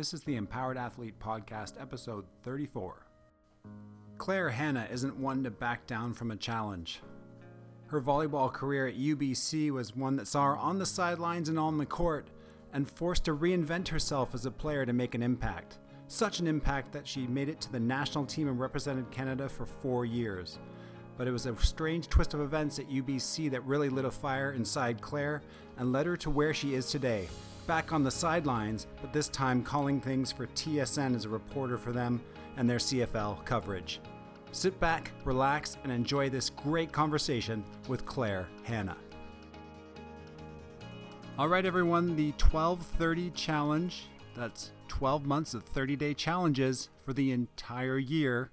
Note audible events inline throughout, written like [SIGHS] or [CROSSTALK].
This is the Empowered Athlete Podcast, episode 34. Claire Hanna isn't one to back down from a challenge. Her volleyball career at UBC was one that saw her on the sidelines and on the court, and forced to reinvent herself as a player to make an impact. Such an impact that she made it to the national team and represented Canada for four years. But it was a strange twist of events at UBC that really lit a fire inside Claire and led her to where she is today. Back on the sidelines, but this time calling things for TSN as a reporter for them and their CFL coverage. Sit back, relax, and enjoy this great conversation with Claire Hanna. All right, everyone, the 1230 challenge that's 12 months of 30 day challenges for the entire year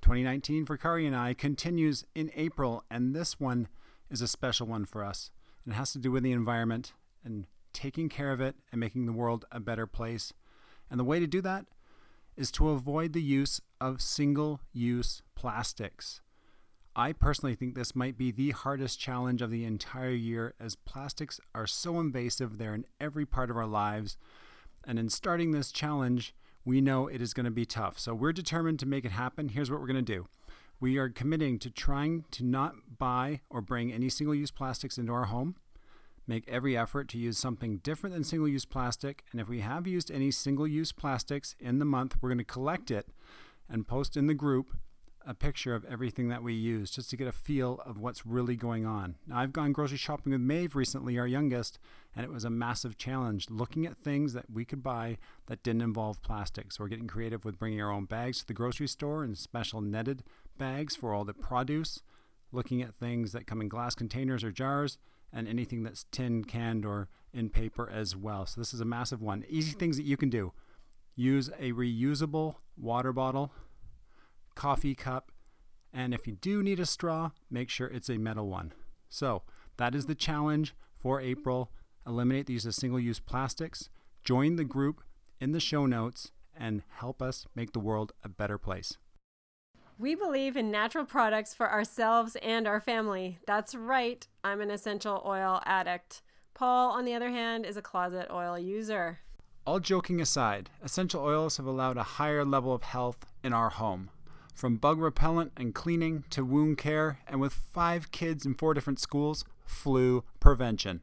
2019 for Kari and I continues in April, and this one is a special one for us. It has to do with the environment and taking care of it and making the world a better place. And the way to do that is to avoid the use of single use plastics. I personally think this might be the hardest challenge of the entire year as plastics are so invasive, they're in every part of our lives. And in starting this challenge, we know it is going to be tough. So we're determined to make it happen. Here's what we're going to do we are committing to trying to not buy or bring any single use plastics into our home. Make every effort to use something different than single use plastic. And if we have used any single use plastics in the month, we're going to collect it and post in the group a picture of everything that we use just to get a feel of what's really going on. Now, I've gone grocery shopping with Maeve recently, our youngest, and it was a massive challenge looking at things that we could buy that didn't involve plastic. So, we're getting creative with bringing our own bags to the grocery store and special netted bags for all the produce, looking at things that come in glass containers or jars, and anything that's tin, canned, or in paper as well. So, this is a massive one. Easy things that you can do use a reusable water bottle coffee cup, and if you do need a straw, make sure it's a metal one. So that is the challenge for April. Eliminate the use of single use plastics. Join the group in the show notes and help us make the world a better place. We believe in natural products for ourselves and our family. That's right, I'm an essential oil addict. Paul, on the other hand, is a closet oil user. All joking aside, essential oils have allowed a higher level of health in our home from bug repellent and cleaning to wound care, and with five kids in four different schools, flu prevention.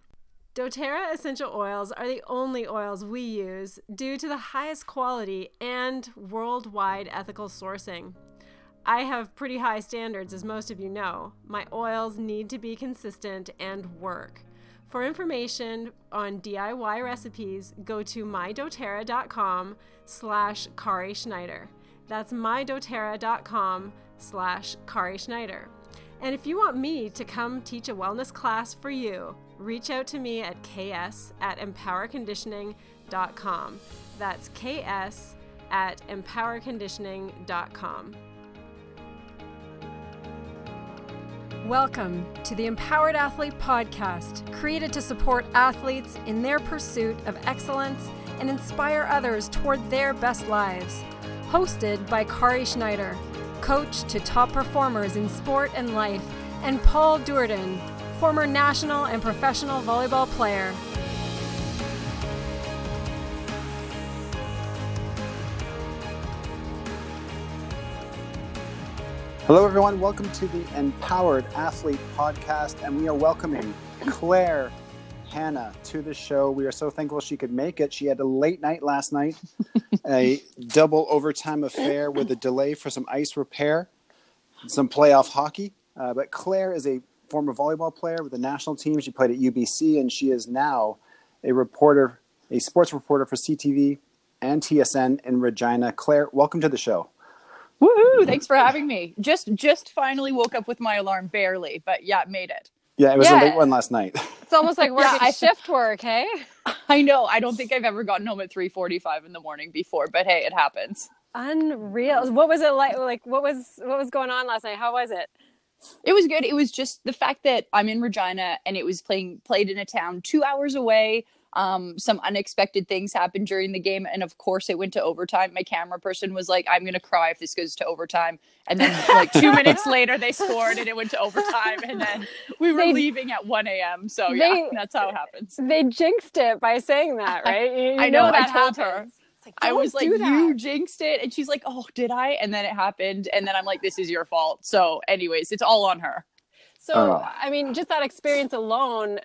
doTERRA essential oils are the only oils we use due to the highest quality and worldwide ethical sourcing. I have pretty high standards, as most of you know. My oils need to be consistent and work. For information on DIY recipes, go to mydoterra.com slash Kari Schneider. That's mydoterra.com slash Kari Schneider. And if you want me to come teach a wellness class for you, reach out to me at ks at empowerconditioning.com. That's ks at empowerconditioning.com. Welcome to the Empowered Athlete Podcast, created to support athletes in their pursuit of excellence and inspire others toward their best lives hosted by Kari Schneider, coach to top performers in sport and life, and Paul Duerden, former national and professional volleyball player. Hello, everyone. Welcome to the Empowered Athlete Podcast, and we are welcoming Claire Hanna to the show. We are so thankful she could make it. She had a late night last night, [LAUGHS] a double overtime affair with a delay for some ice repair, some playoff hockey. Uh, but Claire is a former volleyball player with the national team. She played at UBC, and she is now a reporter, a sports reporter for CTV and TSN in Regina. Claire, welcome to the show. Woohoo! Thanks for having me. Just just finally woke up with my alarm barely, but yeah, made it. Yeah, it was yeah. a late one last night. It's almost like [LAUGHS] working yeah, shift work, hey? [LAUGHS] I know. I don't think I've ever gotten home at 3:45 in the morning before, but hey, it happens. Unreal. What was it like like what was what was going on last night? How was it? It was good. It was just the fact that I'm in Regina and it was playing played in a town 2 hours away um, some unexpected things happened during the game, and of course, it went to overtime. My camera person was like, "I'm gonna cry if this goes to overtime." And then, like two [LAUGHS] minutes later, they scored, and it went to overtime. And then we were they, leaving at 1 a.m. So they, yeah, that's how it happens. They jinxed it by saying that, right? You, you I know. know I told happens. her. like, I was like, do that." you jinxed it. And she's like, oh, did I? And then it happened. And then I'm like, this is your fault. So, anyways, it's all on her. So Oh. I mean, just that experience alone,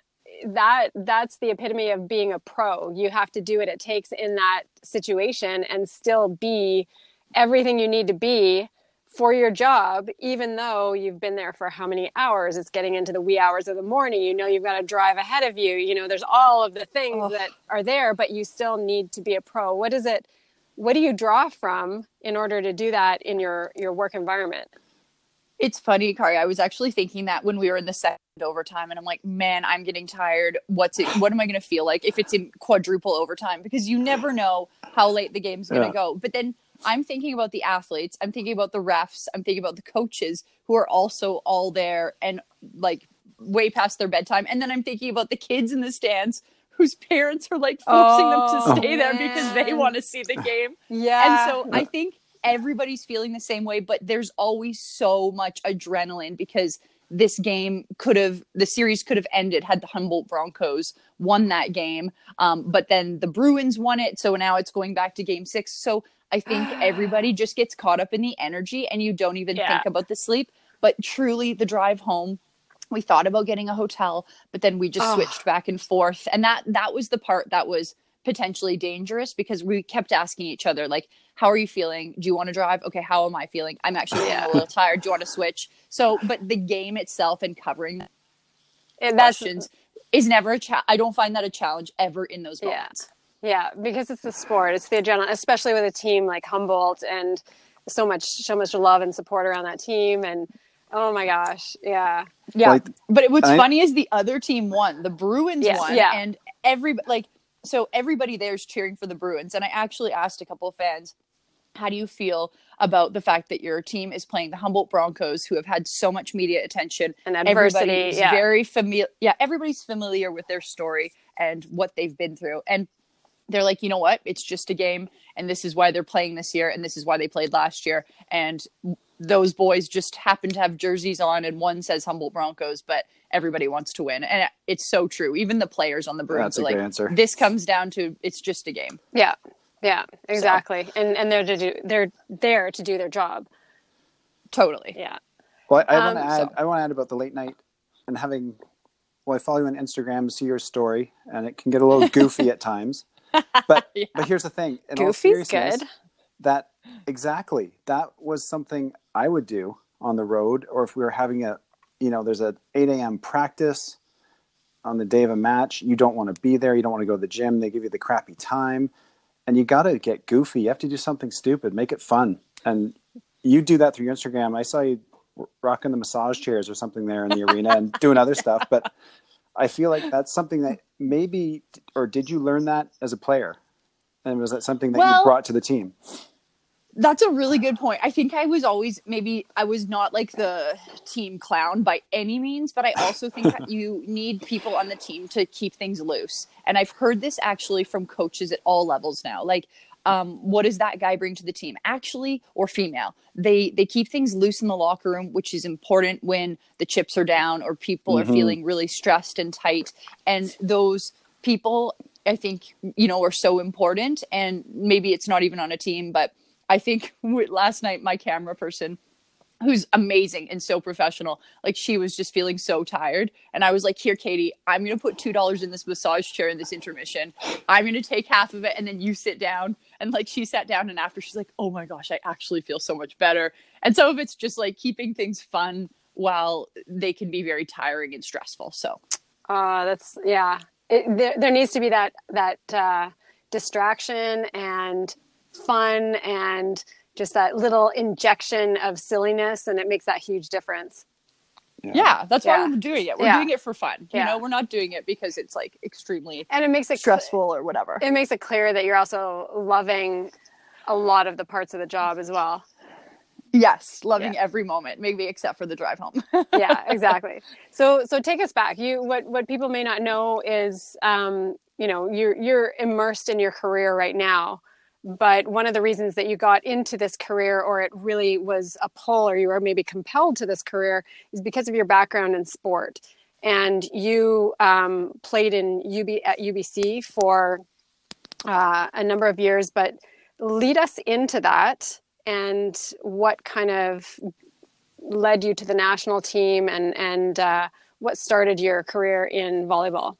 that that's the epitome of being a pro. You have to do what it takes in that situation and still be everything you need to be for your job, even though you've been there for how many hours? It's getting into the wee hours of the morning. You know you've got to drive ahead of you. You know, there's all of the things that are there, but you still need to be a pro. What is it? What do you draw from in order to do that in your your work environment? It's funny, Kari. I was actually thinking that when we were in the second overtime, and I'm like, man, I'm getting tired. What's it? What am I going to feel like if it's in quadruple overtime? Because you never know how late the game's going to Yeah. go. But then I'm thinking about the athletes. I'm thinking about the refs. I'm thinking about the coaches who are also all there and like way past their bedtime. And then I'm thinking about the kids in the stands whose parents are like forcing them Oh, to stay there because they want to see the game. [LAUGHS] Yeah. And so I think everybody's feeling the same way, but there's always so much adrenaline because this game could have, the series could have ended had the Humboldt Broncos won that game. Um, but then the Bruins won it. So now it's going back to game six. So I think [SIGHS] everybody just gets caught up in the energy and you don't even Yeah. think about the sleep. But truly, the drive home, we thought about getting a hotel, but then we just Ugh. switched back and forth. And that that was the part that was potentially dangerous because we kept asking each other like how are you feeling do you want to drive okay how am i feeling i'm actually feeling Yeah. a little tired do you want to switch so but the game itself and covering And questions is never a challenge i don't find that a challenge ever in those Yeah. moments Yeah, because it's the sport. It's the adrenaline, especially with a team like Humboldt and so much so much love and support around that team and oh my gosh. Yeah. yeah Like, but what's I- funny is the other team won the bruins Yes, won yeah. and every like so everybody there's cheering for the bruins and i actually asked a couple of fans how do you feel about the fact that your team is playing the Humboldt Broncos, who have had so much media attention And adversity. is Yeah. very familiar. Yeah, everybody's familiar with their story and what they've been through, and they're like, you know what? It's just a game, and this is why they're playing this year, and this is why they played last year, and those boys just happen to have jerseys on, and one says Humboldt Broncos, but everybody wants to win, and it's so true. Even the players on the Bruins That's a are like, answer. this comes down to it's just a game. Yeah. Yeah, exactly. And and they're to do they're there to do their job. Totally. Yeah. Well, I, I Um, want to add. so- I want to add about the late night and having. Well, I follow you on Instagram, see your story, and it can get a little [LAUGHS] goofy at times. But [LAUGHS] Yeah. but here's the thing. In all Goofy's seriousness, good. That exactly that was something I would do on the road, or if we were having a, you know, there's a 8 a.m. practice on the day of a match. You don't want to be there. You don't want to go to the gym. They give you the crappy time, and you got to get goofy. You have to do something stupid. Make it fun, and you do that through your Instagram. I saw you rocking the massage chairs or something there in the arena and [LAUGHS] doing other stuff. But I feel like that's something that maybe, or did you learn that as a player? And was that something that you brought to the team? That's a really good point. I think I was always maybe I was not like the team clown by any means, but I also think that [LAUGHS] you need people on the team to keep things loose. And I've heard this actually from coaches at all levels now. Like, um, what does that guy bring to the team? Actually, or female, they they keep things loose in the locker room, which is important when the chips are down or people are Mhm. feeling really stressed and tight. And those people, I think, you know, are so important. And maybe it's not even on a team, but I think [LAUGHS] last night my camera person who's amazing and so professional like she was just feeling so tired. And I was like here Katie I'm going to put $2 in this massage chair in this intermission. I'm going to take half of it and then you sit down. And like she sat down and after she's like oh my gosh I actually feel so much better. And some of it's just like keeping things fun while they can be very tiring and stressful so. Uh, that's yeah. It, there, there needs to be that that uh, distraction and fun and just that little injection of silliness, and it makes that huge difference. yeah. That's why we're doing it. We're Yeah. doing it for fun. You know we're not doing it because it's like extremely And it makes it stressful or whatever. It makes it clear that you're also loving a lot of the parts of the job as well. Yes, loving every moment, maybe except for the drive home. [LAUGHS] yeah exactly. So so take us back. You what what people may not know is um you know you're you're immersed in your career right now but one of the reasons that you got into this career or it really was a pull or you were maybe compelled to this career is because of your background in sport. And you um, played in UB at UBC for uh, a number of years but lead us into that and what kind of led you to the national team and and uh, what started your career in volleyball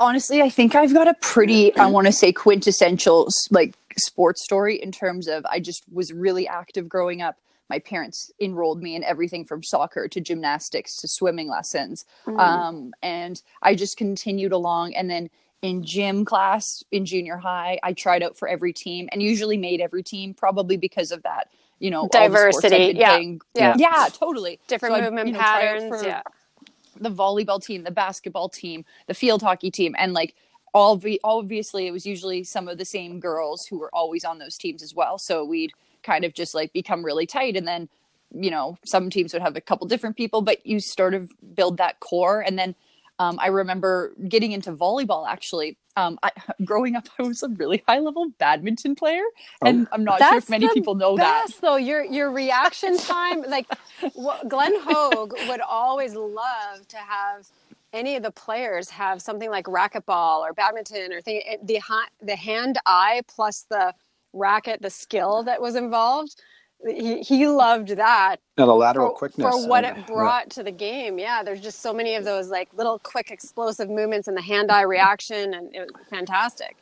honestly i think i've got a pretty i want to say quintessential like sports story in terms of i just was really active growing up. My parents enrolled me in everything from soccer to gymnastics to swimming lessons. Mm. um, and i just continued along. And then in gym class in junior high i tried out for every team and usually made every team probably because of that you know diversity. yeah. Yeah. Yeah totally. Different so movement I, you know, patterns. Yeah the volleyball team the basketball team the field hockey team and like all obviously it was usually some of the same girls who were always on those teams as well. So we'd kind of just like become really tight and then you know some teams would have a couple different people but you sort of build that core. And then um, I remember getting into volleyball actually. Um, I, [LAUGHS] growing up, I was a really high level badminton player, oh. and I'm not sure if many people know best, that. Though your your reaction time, like [LAUGHS] Glenn Hoag would always love to have any of the players have something like racquetball or badminton or thing. The the hand eye plus the racket, the skill that was involved he, he loved that and the lateral for, quickness for what it brought yeah. to the game yeah there's just so many of those like little quick explosive movements and the hand-eye reaction and it was fantastic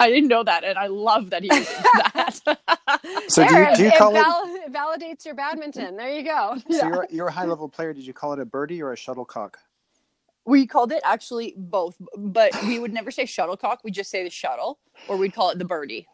I didn't know that, and I love that he was into [LAUGHS] that. so there, do you, do you call it, val- it, validates your badminton? There you go. So yeah. you're, you're a high level player. Did you call it a birdie or a shuttlecock? We called it actually both, but we would never say shuttlecock. We just say the shuttle, or we'd call it the birdie.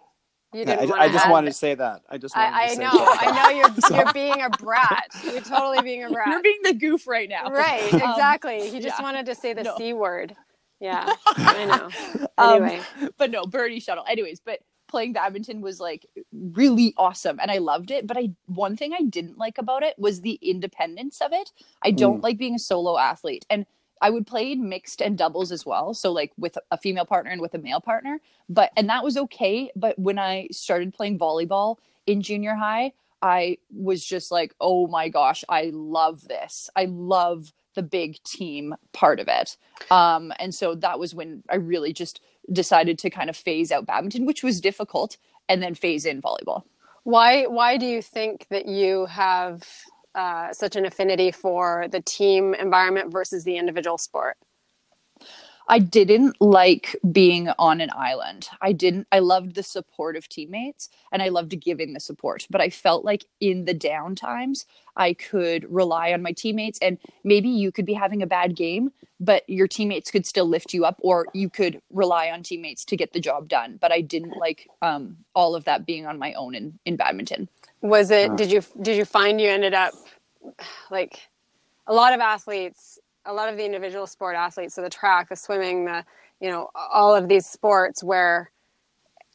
You didn't I, I just wanted to say that. I just I, I know. I know you're [LAUGHS] you're being a brat. You're totally being a brat. You're being the goof right now. Right. Um, exactly. Um, he just yeah. wanted to say the no. c word. Yeah. [LAUGHS] I know. Um, anyway, um, but no birdie shuttle. Anyways, but playing badminton was like really awesome and I loved it. But I one thing I didn't like about it was the independence of it. I don't mm. like being a solo athlete. And I would play mixed and doubles as well. So like with a female partner and with a male partner. But and that was okay. But when I started playing volleyball in junior high, I was just like, oh my gosh, I love this. I love the big team part of it. Um, and so that was when I really just decided to kind of phase out badminton, which was difficult, and then phase in volleyball. Why why do you think that you have uh, such an affinity for the team environment versus the individual sport? I didn't like being on an island. I didn't, I loved the support of teammates and I loved giving the support. But I felt like in the down times, I could rely on my teammates and maybe you could be having a bad game, but your teammates could still lift you up or you could rely on teammates to get the job done. But I didn't like um, all of that being on my own in, in badminton. Was it, did you, did you find you ended up like a lot of athletes a lot of the individual sport athletes so the track the swimming the you know all of these sports where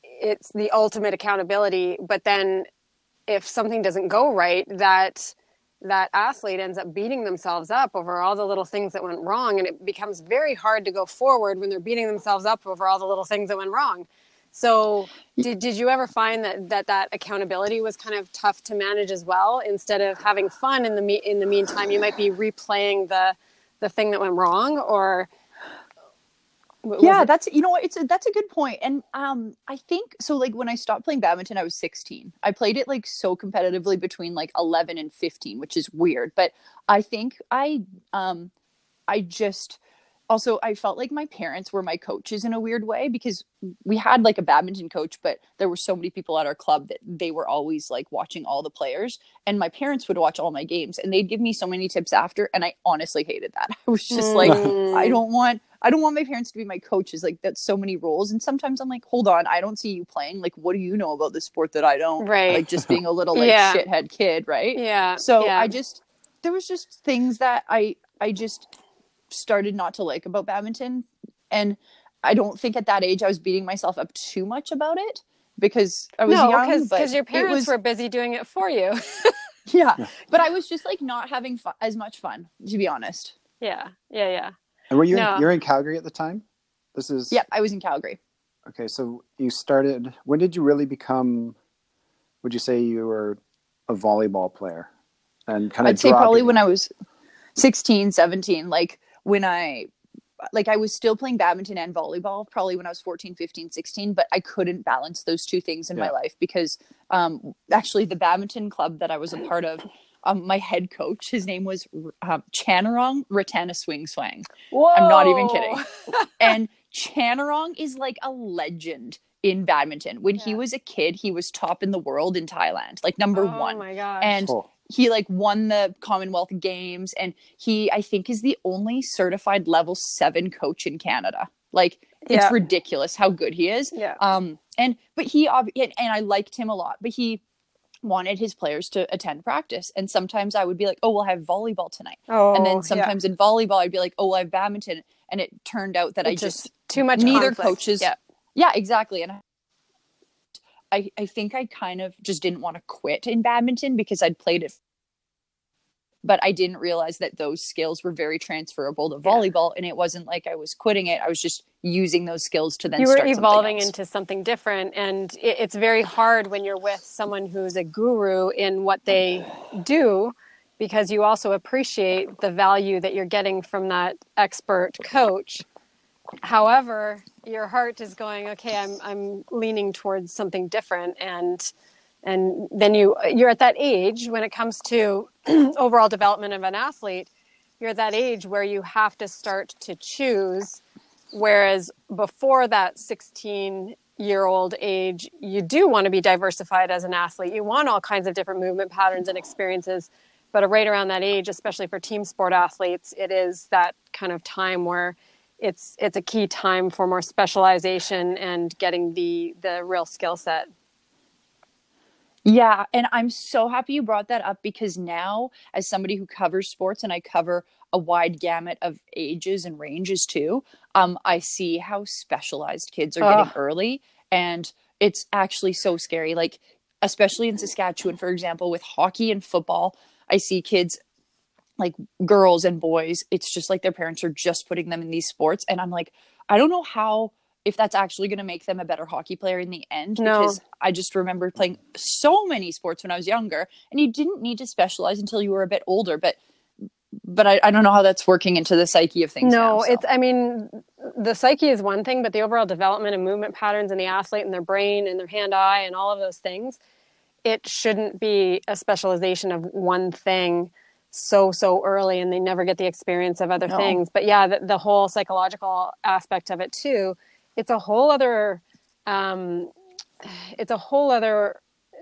it's the ultimate accountability but then if something doesn't go right that that athlete ends up beating themselves up over all the little things that went wrong and it becomes very hard to go forward when they're beating themselves up over all the little things that went wrong so did, did you ever find that, that that accountability was kind of tough to manage as well? Instead of having fun in the me- in the meantime, you might be replaying the the thing that went wrong, or yeah, that's you know what it's a, that's a good point, and um, I think so. Like when I stopped playing badminton, I was 16. I played it like so competitively between like 11 and 15, which is weird, but I think I um, I just also i felt like my parents were my coaches in a weird way because we had like a badminton coach but there were so many people at our club that they were always like watching all the players and my parents would watch all my games and they'd give me so many tips after and i honestly hated that [LAUGHS] i was just like mm. i don't want i don't want my parents to be my coaches like that's so many roles and sometimes i'm like hold on i don't see you playing like what do you know about the sport that i don't right like just being a little like yeah. shithead kid right yeah so yeah. i just there was just things that i i just started not to like about badminton. And I don't think at that age I was beating myself up too much about it because I was no, young. because your parents was, were busy doing it for you. [LAUGHS] yeah, but I was just like not having fun, as much fun, to be honest. Yeah, yeah, yeah. And were you no. in, you're in Calgary at the time? This is. Yep, I was in Calgary. Okay, so you started. When did you really become? Would you say you were a volleyball player? And kind of. I'd say probably when I was 16, 17. Like when I like I was still playing badminton and volleyball probably when I was 14, 15, 16, but I couldn't balance those two things in my life because um, actually the badminton club that I was a part of, um, my head coach, his name was um, Chanarong Ratanaseangsuang. I'm not even kidding. [LAUGHS] and Chanarong is like a legend in badminton. When he was a kid, he was top in the world in Thailand, like number oh one. my gosh. And Cool. He like won the Commonwealth Games and he I think is the only certified level 7 coach in Canada. Like it's Yeah. ridiculous how good he is. yeah. Um and but he and, and I liked him a lot, but he wanted his players to attend practice and sometimes I would be like, "Oh, we'll have volleyball tonight." Oh, and then sometimes in volleyball I'd be like, "Oh, I have badminton." And it turned out that I It's just too much neither conflict. coaches Yeah. yeah exactly and i i I think i kind of just didn't want to quit in badminton because i'd played it but i didn't realize that those skills were very transferable to Yeah. volleyball and it wasn't like i was quitting it i was just using those skills to then you were start something evolving else. into something different and it, it's very hard when you're with someone who's a guru in what they do because you also appreciate the value that you're getting from that expert coach however your heart is going okay i'm i'm leaning towards something different and and then you you're at that age when it comes to [CLEARS THROAT] overall development of an athlete you're at that age where you have to start to choose whereas before that 16 year old age you do want to be diversified as an athlete. You want all kinds of different movement patterns and experiences but right around that age especially for team sport athletes it is that kind of time where it's it's a key time for more specialization and getting the the real skill set Yeah, and I'm so happy you brought that up because now, as somebody who covers sports and I cover a wide gamut of ages and ranges too, um, I see how specialized kids are getting early, and it's actually so scary. Like, especially in Saskatchewan, for example, with hockey and football, I see kids like girls and boys. It's just like their parents are just putting them in these sports, and I'm like, I don't know how if that's actually going to make them a better hockey player in the end No. because I just remember playing so many sports when I was younger and you didn't need to specialize until you were a bit older but but I, I don't know how that's working into the psyche of things now, no so. it's i mean the psyche is one thing but the overall development and movement patterns in the athlete and their brain and their hand eye and all of those things it shouldn't be a specialization of one thing so so early and they never get the experience of other No. things but yeah the, the whole psychological aspect of it too it's a whole other um, it's a whole other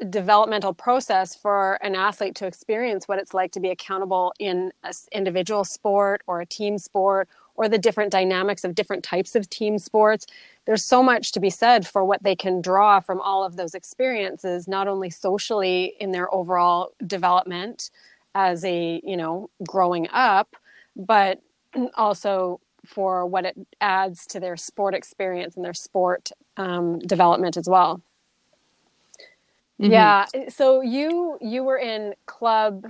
developmental process for an athlete to experience what it's like to be accountable in an individual sport or a team sport or the different dynamics of different types of team sports there's so much to be said for what they can draw from all of those experiences not only socially in their overall development as a you know growing up but [CLEARS THROAT] also for what it adds to their sport experience and their sport um, development as well Mhm. yeah. So you you were in club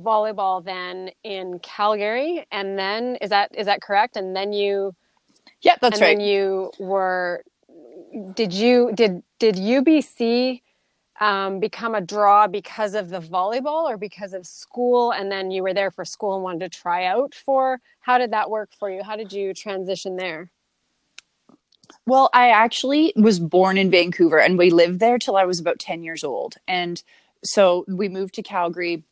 volleyball then in Calgary, and then is that is that correct? And then you yeah that's and right then you were did you did did UBC um, become a draw because of the volleyball or because of school? And then you were there for school and wanted to try out for. How did that work for you? How did you transition there? Well, I actually was born in Vancouver and we lived there till I was about 10 years old. And so we moved to Calgary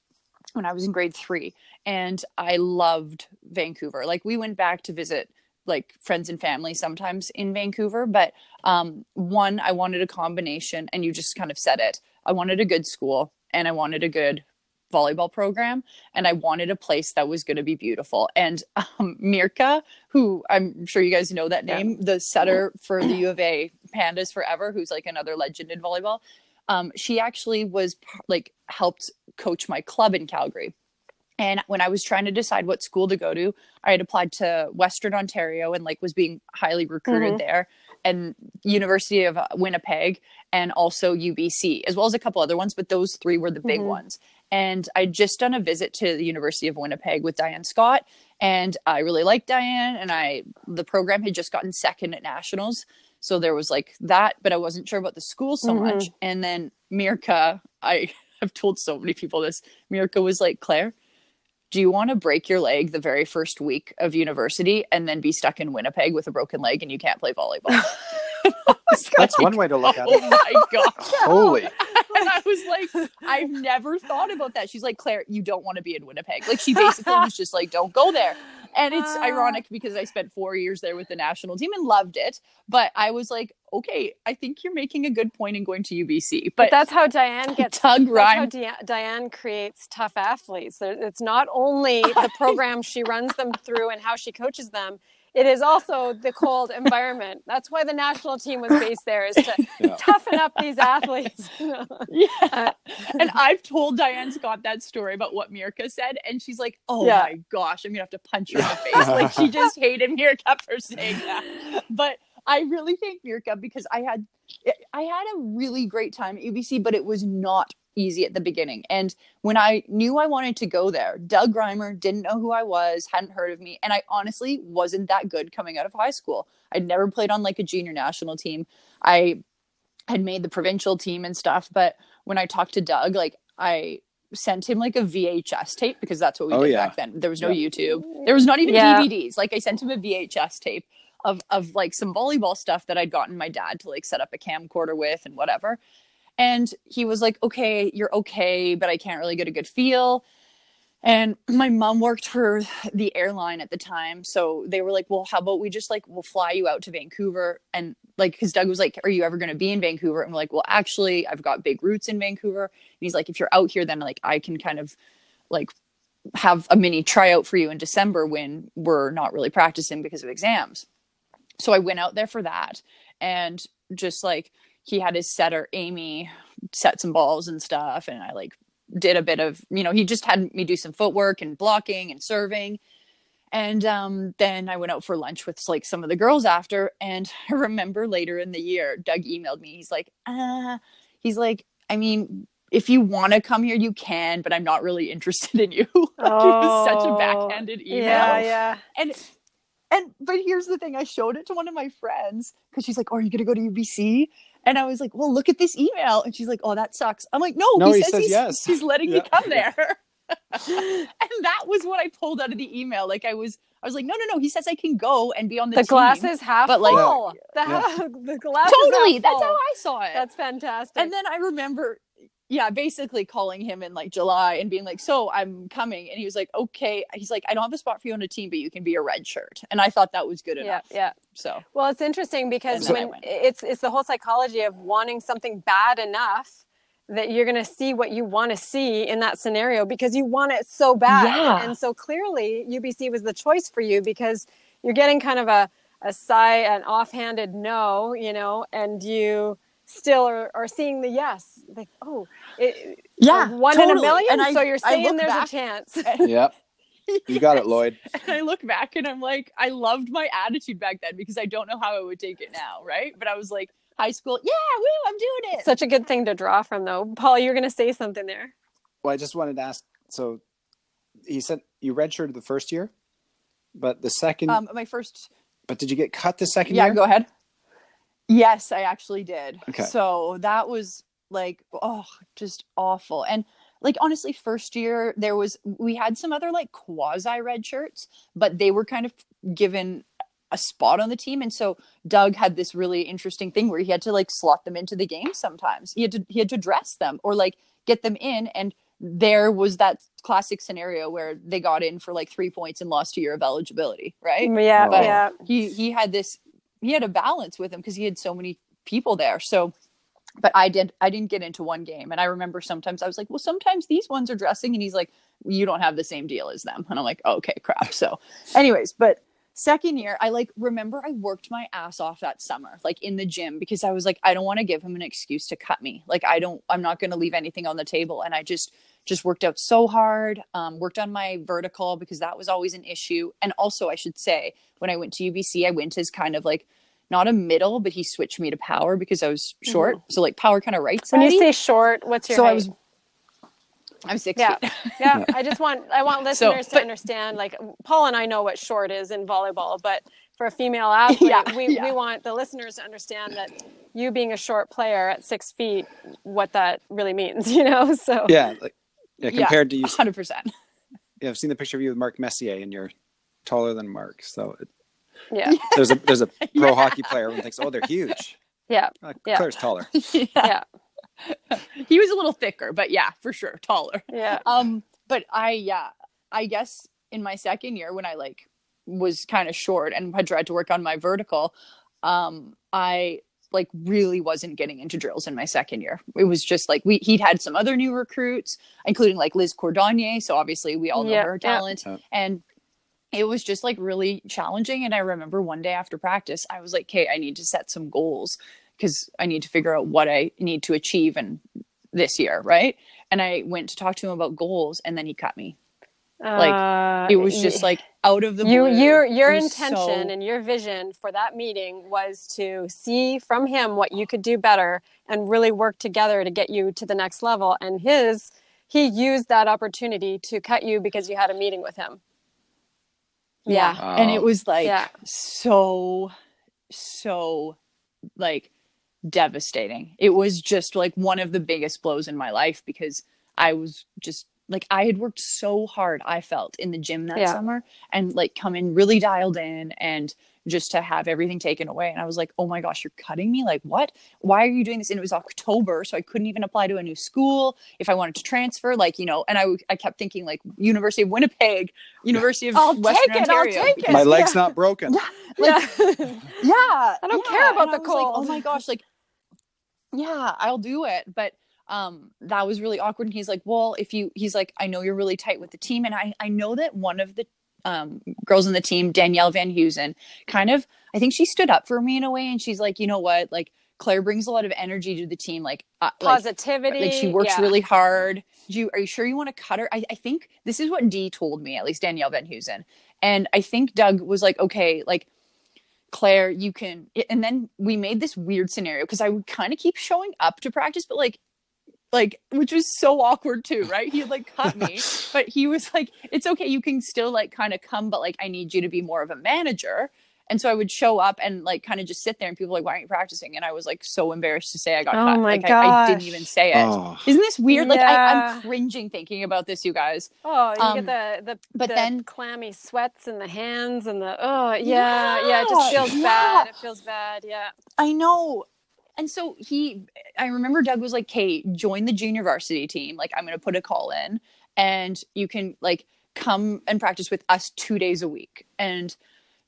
when I was in grade three. And I loved Vancouver. Like we went back to visit like friends and family sometimes in Vancouver. But um, one, I wanted a combination, and you just kind of said it. I wanted a good school and I wanted a good volleyball program and I wanted a place that was going to be beautiful. And um, Mirka, who I'm sure you guys know that Yeah. name, the setter for the U of A Pandas Forever, who's like another legend in volleyball. Um, she actually was like helped coach my club in Calgary. And when I was trying to decide what school to go to, I had applied to Western Ontario and like was being highly recruited Mhm. there, and University of uh, Winnipeg, and also UBC, as well as a couple other ones. But those three were the big Mhm. ones. And I'd just done a visit to the University of Winnipeg with Diane Scott, and I really liked Diane. And I the program had just gotten second at nationals, so there was like that, but I wasn't sure about the school so Mhm. much. And then Mirka, I [LAUGHS] have told so many people this. Mirka was like, Claire, do you want to break your leg the very first week of university and then be stuck in Winnipeg with a broken leg and you can't play volleyball? [LAUGHS] [LAUGHS] That's one way to look at it. Oh my god. [LAUGHS] Holy. and I was like, I've never thought about that. She's like, Claire, you don't want to be in Winnipeg. Like she basically was just like, don't go there. And it's Ah. ironic because I spent four years there with the national team and loved it. But I was like, okay, I think you're making a good point in going to UBC. But But, that's how Diane [LAUGHS] gets. Tug That's how Diane creates tough athletes. It's not only the [LAUGHS] program she runs them through and how she coaches them. It is also the cold environment. That's why the national team was based there, is to [LAUGHS] Yeah. toughen up these athletes. yeah. And I've told Diane Scott that story about what Mirka said, and she's like, "Oh Yeah. my gosh, I'm gonna have to punch her in the face." like she just hated Mirka for saying that. But I really thank Mirka because I had I had a really great time at UBC, but it was not easy at the beginning. And when I knew I wanted to go there, Doug Reimer didn't know who I was, hadn't heard of me, and I honestly wasn't that good coming out of high school. I'd never played on like a junior national team. I had made the provincial team and stuff, but when I talked to Doug, like I sent him like a VHS tape because that's what we Oh, did yeah. back then. There was no Yeah. YouTube. There was not even Yeah. DVDs. Like I sent him a VHS tape of of like some volleyball stuff that I'd gotten my dad to like set up a camcorder with and whatever. And he was like, "Okay, you're okay, but I can't really get a good feel." And my mom worked for the airline at the time, so they were like, "Well, how about we just like we'll fly you out to Vancouver and like because Doug was like, "Are you ever going to be in Vancouver?" And we're like, "Well, actually, I've got big roots in Vancouver." And he's like, "If you're out here, then like I can kind of like have a mini tryout for you in December when we're not really practicing because of exams." So I went out there for that, and just like he had his setter Amy set some balls and stuff, and I like did a bit of you know he just had me do some footwork and blocking and serving and um, then I went out for lunch with like some of the girls after. And [LAUGHS] I remember later in the year, Doug emailed me. He's like, uh, he's like, I mean, if you want to come here, you can, but I'm not really [LAUGHS] interested in you. [LAUGHS] like, it was such a Oh, backhanded email. yeah, yeah. And and but here's the thing: I showed it to one of my friends because she's like, "Oh, are you gonna go to UBC?" And I was like, "Well, look at this email." And she's like, "Oh, that sucks." I'm like, "No, No, he, he says, says he's, yes. he's letting me come there." [LAUGHS] and that was what I pulled out of the email. Like I was, I was like, "No, no, no." He says I can go and be on the, The team. glass is half but, like- full. The, Yeah. ha- [LAUGHS] the glass totally. Is half That's full. how I saw it. That's fantastic. and then I remember, yeah, basically calling him in like July and being like, "So I'm coming," and he was like, "Okay." He's like, "I don't have a spot for you on a team, but you can be a red shirt," and I thought that was good enough. yeah. yeah. So Well, it's interesting because when it's it's the whole psychology of wanting something bad enough that you're going to see what you want to see in that scenario because you want it so bad. Yeah. And so clearly UBC was the choice for you because you're getting kind of a a sigh an offhanded no, you know, and you still are, are seeing the yes. Like, oh, it, yeah, one in a million. And I- so you're saying there's back- a chance. [LAUGHS] [LAUGHS] Yep. You got it, Lloyd. And I look back and I'm like, I loved my attitude back then because I don't know how I would take it now, right? But I was like, high school, yeah, woo, I'm doing it. Such a good thing to draw from, though. Paul, you're going to say something there. Well, I just wanted to ask. So, he said you redshirted the first year, but the second. um, my first, but did you get cut the second yeah, year? go ahead. Yes, I actually did. Okay. So that was like, oh, just awful. And like honestly, first year there was we had some other like quasi red shirts, but they were kind of given a spot on the team. And so Doug had this really interesting thing where he had to like slot them into the game sometimes. He had to he had to dress them or like get them in and there was that classic scenario where they got in for like three points and lost a year of eligibility, right? Mm, yeah, But- yeah. he he had this he had a balance with him because he had so many people there. So but i did i didn't get into one game. And i remember sometimes i was like well sometimes these ones are dressing and he's like you don't have the same deal as them. And i'm like okay crap. So anyways but second year i like remember i worked my ass off that summer like in the gym because i was like i don't want to give him an excuse to cut me. Like i don't i'm not going to leave anything on the table. And i just just worked out so hard um, worked on my vertical because that was always an issue and also i should say when i went to ubc i went as kind of like not a middle but he switched me to power because i was short so like power kind of right When you say short, what's your so height? i was i'm six Yeah. feet [LAUGHS] yeah, I just want I want So, listeners to understand. Like Paul and I know what short is in volleyball, but for a female [LAUGHS] athlete, Yeah, we, yeah. we want the listeners to understand that you being a short player at six feet, what that really means. [LAUGHS] You know, so Yeah. Like, yeah. Yeah. Compared to you. 100% yeah, I've seen the picture of you with Mark Messier, and you're taller than Mark. So it, Yeah. there's a there's a [LAUGHS] pro Yeah. hockey player who thinks, oh, they're huge. Yeah. Uh, Yeah. Claire's taller. [LAUGHS] yeah. Yeah. [LAUGHS] he was a little thicker, but yeah, for sure, taller. Yeah. Um, but I yeah, I guess in my second year when I like was kind of short and had tried to work on my vertical, um, I like really wasn't getting into drills in my second year. It was just like we he'd had some other new recruits, including like Liz Cordonier. So obviously we all know Yeah, her talent. Yeah. And it was just like really challenging. And I remember one day after practice, I was like, okay, I need to set some goals because I need to figure out what I need to achieve and this year, right? And I went to talk to him about goals and then he cut me. Like, Uh, It was just like [LAUGHS] out of the you blue. your your intention so- and your vision for that meeting was to see from him what you could do better and really work together to get you to the next level and his he used that opportunity to cut you because you had a meeting with him yeah. Wow. And it was like Yeah. so, so like devastating. It was just like one of the biggest blows in my life because I was just like I had worked so hard, I felt in the gym that Yeah. summer and like come in really dialed in and just to have everything taken away. And I was like, oh my gosh, you're cutting me? Like, what? Why are you doing this? And it was October, so I couldn't even apply to a new school if I wanted to transfer. Like, you know, and I, I kept thinking, like, University of Winnipeg, University of [LAUGHS] I'll Western take it, I'll take it. My leg's not broken. [LAUGHS] Like, yeah [LAUGHS] yeah I don't yeah. care about And the I was like, oh my gosh like yeah i'll do it but um that was really awkward and he's like well if you he's like i know you're really tight with the team and i i know that one of the um girls in the team danielle van Heusen, kind of i think she stood up for me in a way and she's like you know what like claire brings a lot of energy to the team like uh, positivity like she works yeah. really hard. Do you are you sure you want to cut her? I, I think this is what Dee told me, at least Danielle Van Heusen. And I think Doug was like, okay, like Claire, you can and then we made this weird scenario because I would kind of keep showing up to practice, but like like which was so awkward too, [LAUGHS] right? He like cut me, but he was like, It's okay, you can still like kind of come, but like I need you to be more of a manager. And so I would show up and like kind of just sit there, and people were like, "Why aren't you practicing?" And I was like so embarrassed to say I got Oh cut. my like I, I didn't even say it. Oh. Isn't this weird? Like I, Yeah. I'm cringing thinking about this, you guys. Oh, you Um, get the the, but the then- clammy sweats in the hands and the oh yeah yeah, it just feels yeah. bad. It feels bad. Yeah. I know. And so he, I remember Doug was like, "Kate, join the junior varsity team. Like, I'm going to put a call in, and you can like come and practice with us two days a week." And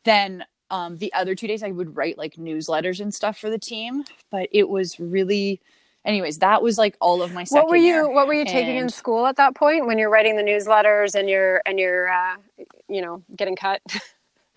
then um, the other two days, I would write like newsletters and stuff for the team. But it was really, anyways, that was like all of my second What were you year. What were you taking in school at that point when you're writing the newsletters and you're and you're uh, you know getting cut?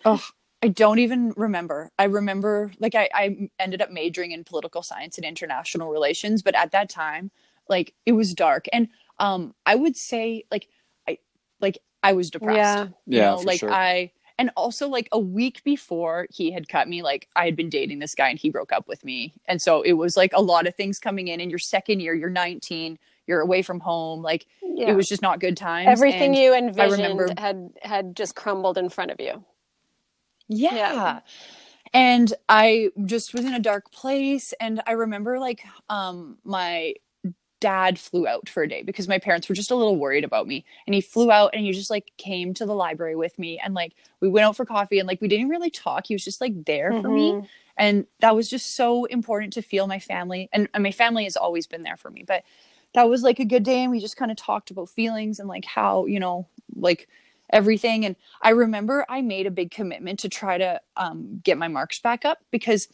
Oh, I don't even remember. I remember like I, I ended up majoring in political science and international relations, but at that time, like it was dark. And um I would say like I like I was depressed. Yeah. You Yeah, know, for like sure. I and also like a week before he had cut me, like I had been dating this guy and he broke up with me. And so it was like a lot of things coming in in your second year, you're 19, you're away from home, like Yeah. it was just not good times. Everything And- you envisioned remember- had had just crumbled in front of you. Yeah. Yeah. And I just was in a dark place and I remember like um my dad flew out for a day because my parents were just a little worried about me and he flew out and he just like came to the library with me and like we went out for coffee and like we didn't really talk he was just like there for me Mhm. and that was just so important to feel my family and, and my family has always been there for me but that was like a good day and we just kind of talked about feelings and like how you know like everything and i remember i made a big commitment to try to um, get my marks back up because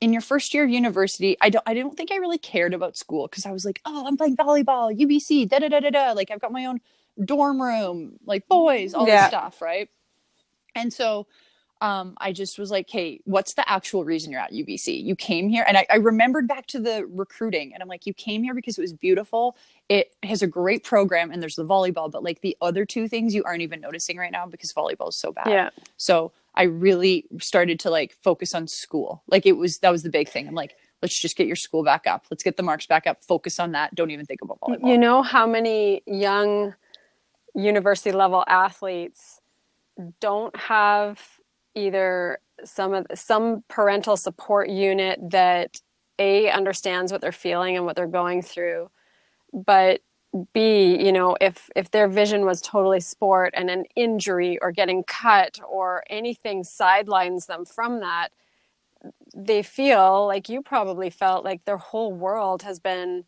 in your first year of university i don't i don't think i really cared about school because i was like oh i'm playing volleyball ubc da da da da da like i've got my own dorm room like boys all Yeah. this stuff right and so um, I just was like, hey, what's the actual reason you're at UBC? You came here, and I, I remembered back to the recruiting, and I'm like, you came here because it was beautiful. It has a great program, and there's the volleyball, but like the other two things you aren't even noticing right now because volleyball is so bad. Yeah. So I really started to like focus on school. Like it was that was the big thing. I'm like, let's just get your school back up. Let's get the marks back up. Focus on that. Don't even think about volleyball. You know how many young university level athletes don't have either some of some parental support unit that a understands what they're feeling and what they're going through, but b you know if if their vision was totally sport and an injury or getting cut or anything sidelines them from that they feel like you probably felt like their whole world has been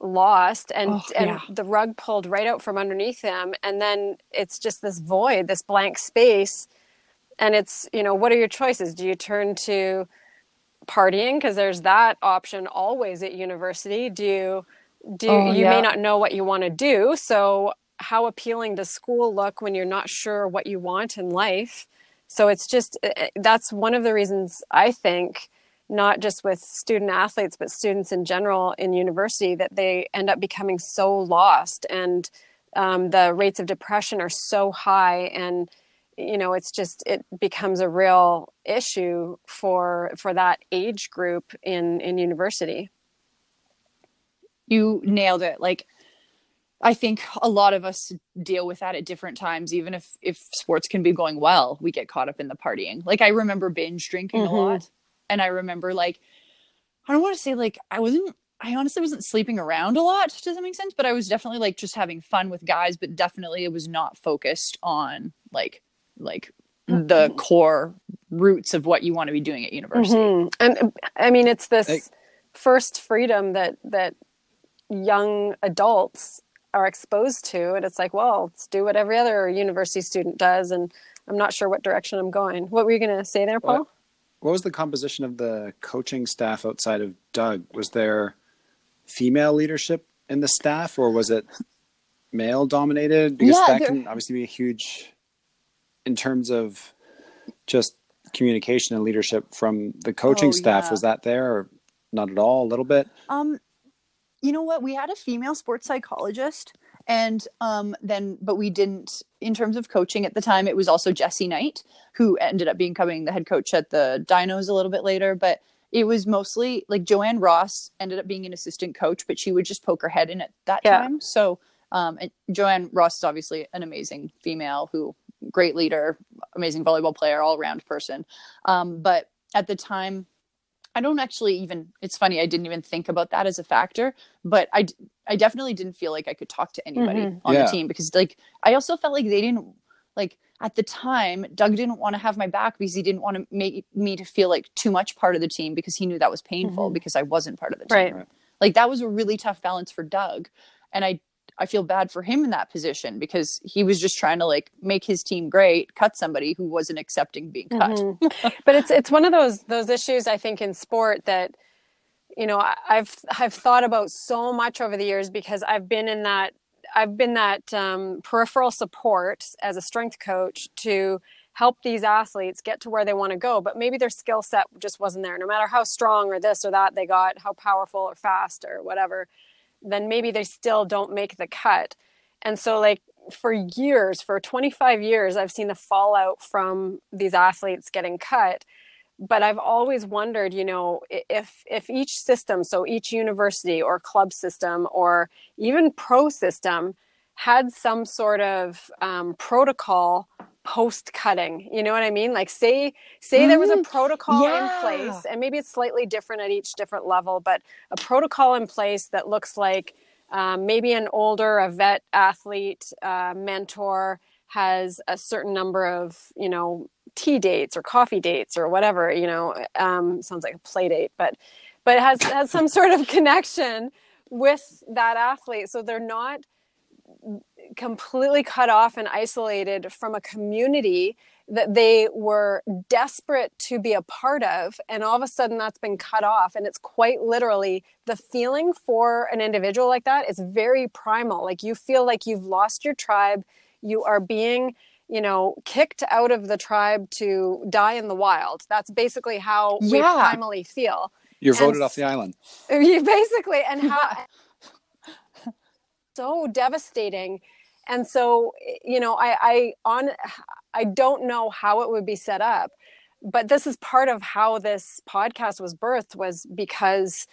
lost and Oh, and the rug pulled right out from underneath them. And then it's just this void this blank space and it's you know what are your choices? Do you turn to partying? Because there's that option always at university. Do you do Oh, you yeah. may not know what you want to do so how appealing does school look when you're not sure what you want in life? So it's just eh, eh, that's one of the reasons i think not just with student athletes but students in general in university that they end up becoming so lost and um, the rates of depression are so high and you know it's just it becomes a real issue for for that age group in in university. You nailed it. Like i think a lot of us deal with that at different times even if if sports can be going well we get caught up in the partying. Like i remember binge drinking Mhm. a lot and i remember like i don't want to say like i wasn't i honestly wasn't sleeping around a lot does that make sense? But i was definitely like just having fun with guys but definitely it was not focused on like like the core roots of what you want to be doing at university Mhm. and i mean it's this Hey. first freedom that that young adults are exposed to and it's like well let's do what every other university student does and i'm not sure what direction i'm going what were you going to say there paul What? What was the composition of the coaching staff outside of Doug? Was there female leadership in the staff, or was it male dominated? Because Yeah, that there- can obviously be a huge, in terms of just communication and leadership from the coaching Oh, staff. yeah. Was that there, or not at all? A little bit. Um, you know what? We had a female sports psychologist, and um, then but we didn't. In terms of coaching at the time, it was also Jesse Knight who ended up becoming the head coach at the Dinos a little bit later. But it was mostly like Joanne Ross ended up being an assistant coach, but she would just poke her head in at that Yeah. time. So um, and Joanne Ross is obviously an amazing female who great leader, amazing volleyball player, all around person. Um, but at the time, I don't actually even. It's funny. I didn't even think about that as a factor, but I, I definitely didn't feel like I could talk to anybody Mhm. on Yeah. the team because, like, I also felt like they didn't like at the time. Doug didn't want to have my back because he didn't want to make me to feel like too much part of the team because he knew that was painful Mhm. because I wasn't part of the team. Right. Right. Like that was a really tough balance for Doug, and I. I feel bad for him in that position because he was just trying to like make his team great, cut somebody who wasn't accepting being cut. Mhm. [LAUGHS] but it's it's one of those those issues I think in sport that you know I've I've thought about so much over the years because I've been in that I've been that um, peripheral support as a strength coach to help these athletes get to where they want to go but maybe their skill set just wasn't there no matter how strong or this or that they got how powerful or fast or whatever then maybe they still don't make the cut. And so like for years for 25 years i've seen the fallout from these athletes getting cut. But i've always wondered you know if if each system so each university or club system or even pro system had some sort of um, protocol post cutting you know what i mean like say say there was a Mm, protocol yeah. in place and maybe it's slightly different at each different level but a protocol in place that looks like um, maybe an older a vet athlete uh, mentor has a certain number of you know tea dates or coffee dates or whatever you know um, sounds like a play date but but has has some sort of [LAUGHS] connection with that athlete so they're not completely cut off and isolated from a community that they were desperate to be a part of and all of a sudden that's been cut off. And it's quite literally the feeling for an individual like that is very primal. Like you feel like you've lost your tribe. You are being you know kicked out of the tribe to die in the wild. That's basically how we Yeah. primally feel. You're And voted off the island. [LAUGHS] you basically. And how [LAUGHS] so devastating and so you know i i on i don't know how it would be set up but this is part of how this podcast was birthed was because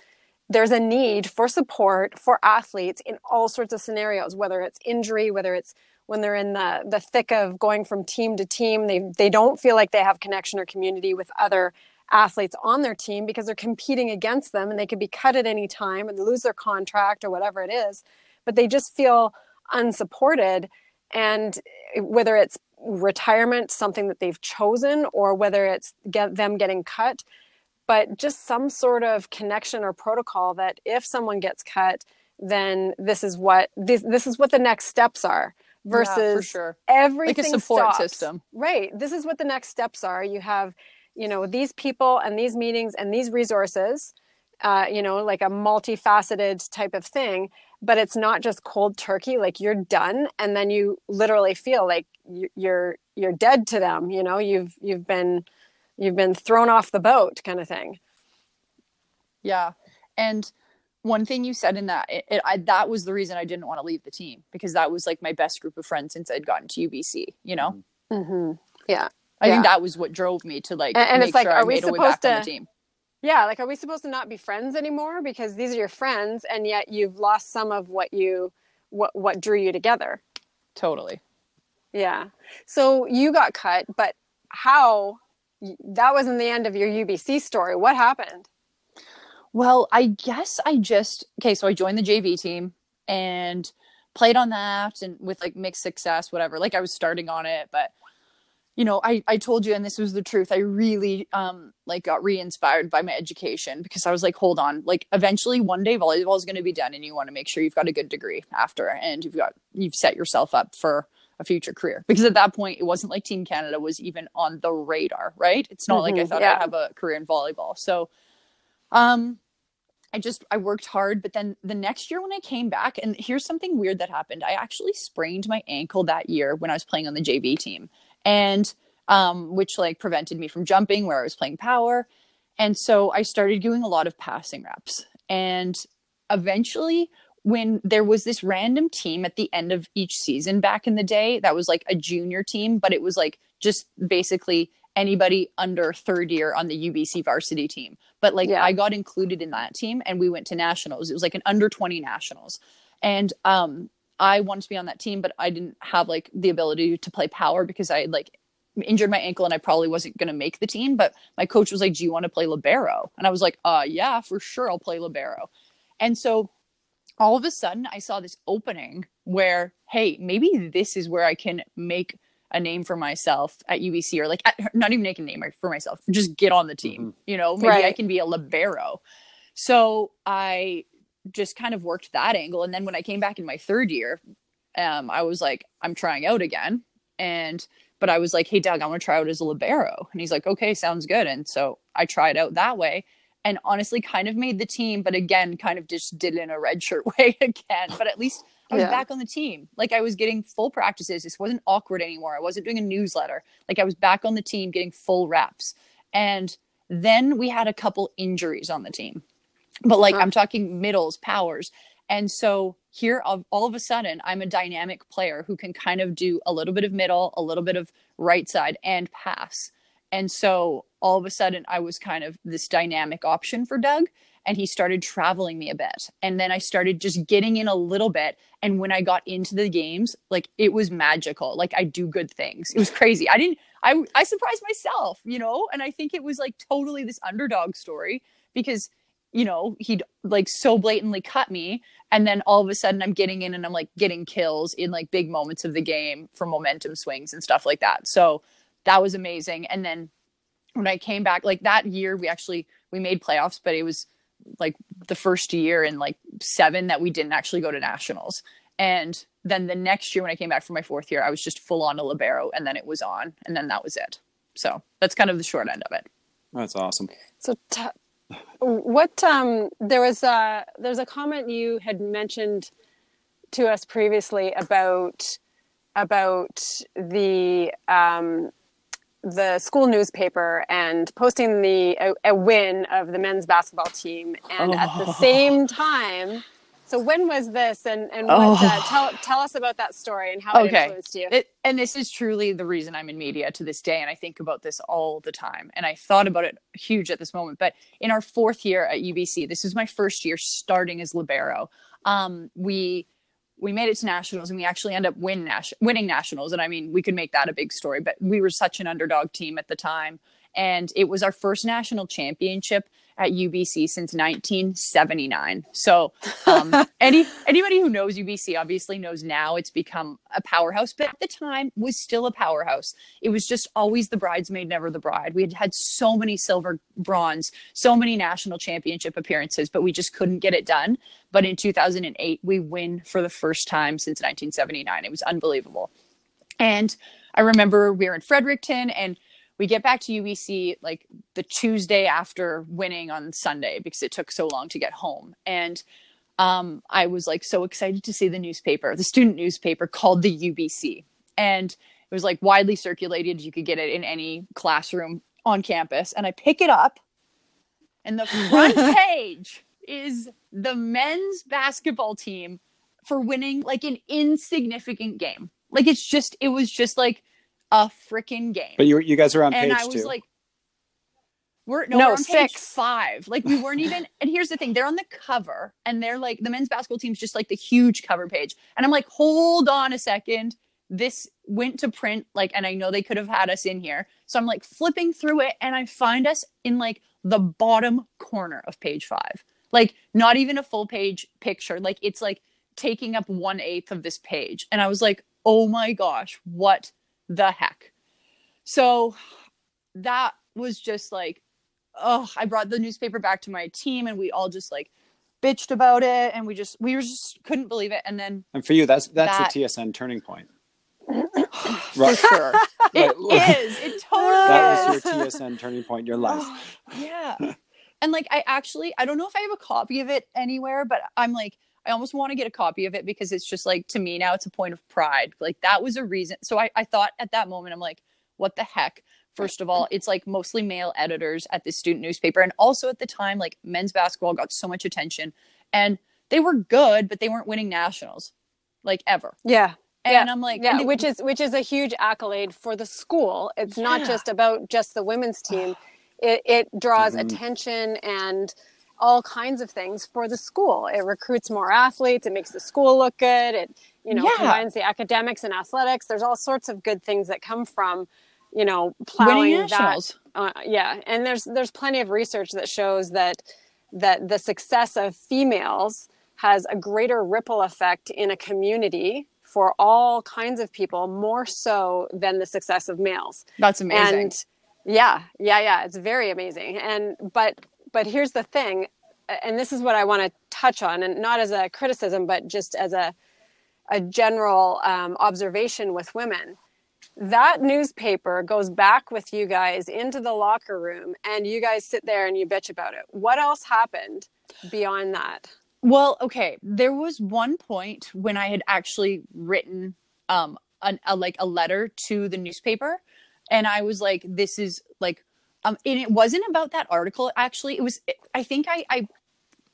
there's a need for support for athletes in all sorts of scenarios whether it's injury whether it's when they're in the the thick of going from team to team they they don't feel like they have connection or community with other athletes on their team because they're competing against them and they could be cut at any time and lose their contract or whatever it is but they just feel unsupported. And whether it's retirement, something that they've chosen, or whether it's get them getting cut, but just some sort of connection or protocol that if someone gets cut, then this is what this, this is what the next steps are versus yeah, sure. everything like a support stops. system right this is what the next steps are you have you know these people and these meetings and these resources uh, you know like a multifaceted type of thing but it's not just cold turkey like you're done and then you literally feel like you're you're dead to them you know? You've you've been you've been thrown off the boat kind of thing. Yeah. And one thing you said in that it, it, I, that was the reason i didn't want to leave the team because that was like my best group of friends since i'd gotten to ubc you know? Mm-hmm. yeah. I yeah. think that was what drove me to like and, and make it's like sure are I we made a way supposed back to on the team yeah like are we supposed to not be friends anymore? Because these are your friends and yet you've lost some of what you what what drew you together. Totally. Yeah. So you got cut but how that wasn't the end of your ubc story. What happened? Well i guess i just okay so i joined the jv team and played on that and with like mixed success whatever. Like i was starting on it but you know i i told you and this was the truth i really um like got re-inspired by my education because i was like hold on like eventually one day volleyball is going to be done and you want to make sure you've got a good degree after and you've got you've set yourself up for a future career because at that point it wasn't like team canada was even on the radar right it's not mm-hmm, like i thought yeah. i'd have a career in volleyball so um I just I worked hard, but then the next year when I came back, and here's something weird that happened. I actually sprained my ankle that year when I was playing on the JV team, and um, which like prevented me from jumping where I was playing power, and so I started doing a lot of passing reps, and eventually when there was this random team at the end of each season back in the day that was like a junior team, but it was like just basically anybody under third year on the UBC varsity team. But like yeah. I got included in that team and we went to nationals. It was like an under 20 nationals. And um I wanted to be on that team, but I didn't have like the ability to play power because I like injured my ankle and I probably wasn't going to make the team. But my coach was like, Do you want to play Libero? And I was like, Uh, yeah, for sure. I'll play Libero. And so all of a sudden I saw this opening where, hey, maybe this is where I can make a name for myself at UBC or like at, not even make a name for myself, just get on the team. Mm-hmm. You know, maybe right. I can be a libero. So I just kind of worked that angle. And then when I came back in my third year, um, I was like, I'm trying out again. And but I was like, hey Doug, I want to try out as a libero. And he's like, okay, sounds good. And so I tried out that way and honestly kind of made the team, but again, kind of just did it in a red shirt [LAUGHS] way again. But at least I was yeah. back on the team. Like I was getting full practices. This wasn't awkward anymore. I wasn't doing a newsletter. Like I was back on the team getting full reps. And then we had a couple injuries on the team. But like. I'm talking middles, powers. And so here all of a sudden I'm a dynamic player who can kind of do a little bit of middle, a little bit of right side and pass. And so all of a sudden I was kind of this dynamic option for Doug and he started traveling me a bit. And then I started just getting in a little bit. And when I got into the games, like it was magical. Like I do good things. It was crazy. I didn't, I, I surprised myself, you know? And I think it was like totally this underdog story because, you know, he'd like so blatantly cut me. And then all of a sudden I'm getting in and I'm like getting kills in like big moments of the game for momentum swings and stuff like that. So, that was amazing. And then when I came back, like that year, we actually we made playoffs, but it was like the first year in like seven that we didn't actually go to nationals. And then the next year when I came back for my fourth year, I was just full on a libero, and then it was on, and then that was it. So that's kind of the short end of it. That's awesome. So, t- what um, there was a there's a comment you had mentioned to us previously about about the um, the school newspaper and posting the a, a, win of the men's basketball team, and oh. at the oh. same time. So when was this, and and what, oh. uh, tell tell us about that story and how okay. it influenced you? It, and this is truly the reason I'm in media to this day, and I think about this all the time. And I thought about it huge at this moment. But in our fourth year at UBC, this was my first year starting as libero. Um, we we made it to nationals and we actually end up win nas- winning nationals and i mean we could make that a big story but we were such an underdog team at the time and it was our first national championship at UBC since 1979. So, um, [LAUGHS] any anybody who knows UBC obviously knows now it's become a powerhouse, but at the time was still a powerhouse. It was just always the bridesmaid, never the bride. We had had so many silver, bronze, so many national championship appearances, but we just couldn't get it done. But in 2008, we win for the first time since 1979. It was unbelievable. And I remember we were in Fredericton and we get back to UBC like the Tuesday after winning on Sunday because it took so long to get home. And um, I was like so excited to see the newspaper, the student newspaper called the Ubyssey. And it was like widely circulated. You could get it in any classroom on campus. And I pick it up, and the front [LAUGHS] page is the men's basketball team for winning like an insignificant game. Like it's just, it was just like a freaking game. But you you guys are on and page I was two. like, we're no, No, we're on page six. five. Like we weren't even. [LAUGHS] And here's the thing: they're on the cover, and they're like the men's basketball team's just like the huge cover page. And I'm like, hold on a second. This went to print, like, and I know they could have had us in here. So I'm like flipping through it, and I find us in like the bottom corner of page five. Like not even a full page picture. Like it's like taking up one eighth of this page. And I was like, oh my gosh, what the heck? So that was just like, oh, I brought the newspaper back to my team and we all just like bitched about it and we just we just couldn't believe it. And then and for you, that's that's that- the TSN turning point. [SIGHS] for Right. sure. [LAUGHS] it Right. is. It totally [LAUGHS] That is. was your TSN turning point your life. Oh, [SIGHS] yeah. And like I actually I don't know if I have a copy of it anywhere, but I'm like I almost want to get a copy of it because it's just like to me now it's a point of pride. Like that was a reason. So I, I thought at that moment, I'm like, what the heck? First of all, it's like mostly male editors at the student newspaper. And also at the time, like men's basketball got so much attention and they were good, but they weren't winning nationals like ever. Yeah. And I'm like, yeah, they- which is which is a huge accolade for the school. It's not just about just the women's team. [SIGHS] It it draws Mhm. attention and all kinds of things for the school. It recruits more athletes. It makes the school look good. It you know Yeah. combines the academics and athletics. There's all sorts of good things that come from you know plowing that uh, yeah and there's there's plenty of research that shows that that the success of females has a greater ripple effect in a community for all kinds of people more so than the success of males That's amazing. and yeah yeah yeah it's very amazing and but but here's the thing and this is what i want to touch on and not as a criticism but just as a a general um, observation with women that newspaper goes back with you guys into the locker room and you guys sit there and you bitch about it what else happened beyond that Well, okay. There was one point when I had actually written um an, a like a letter to the newspaper, and I was like, "This is like," um, and it wasn't about that article. Actually, it was. I think I I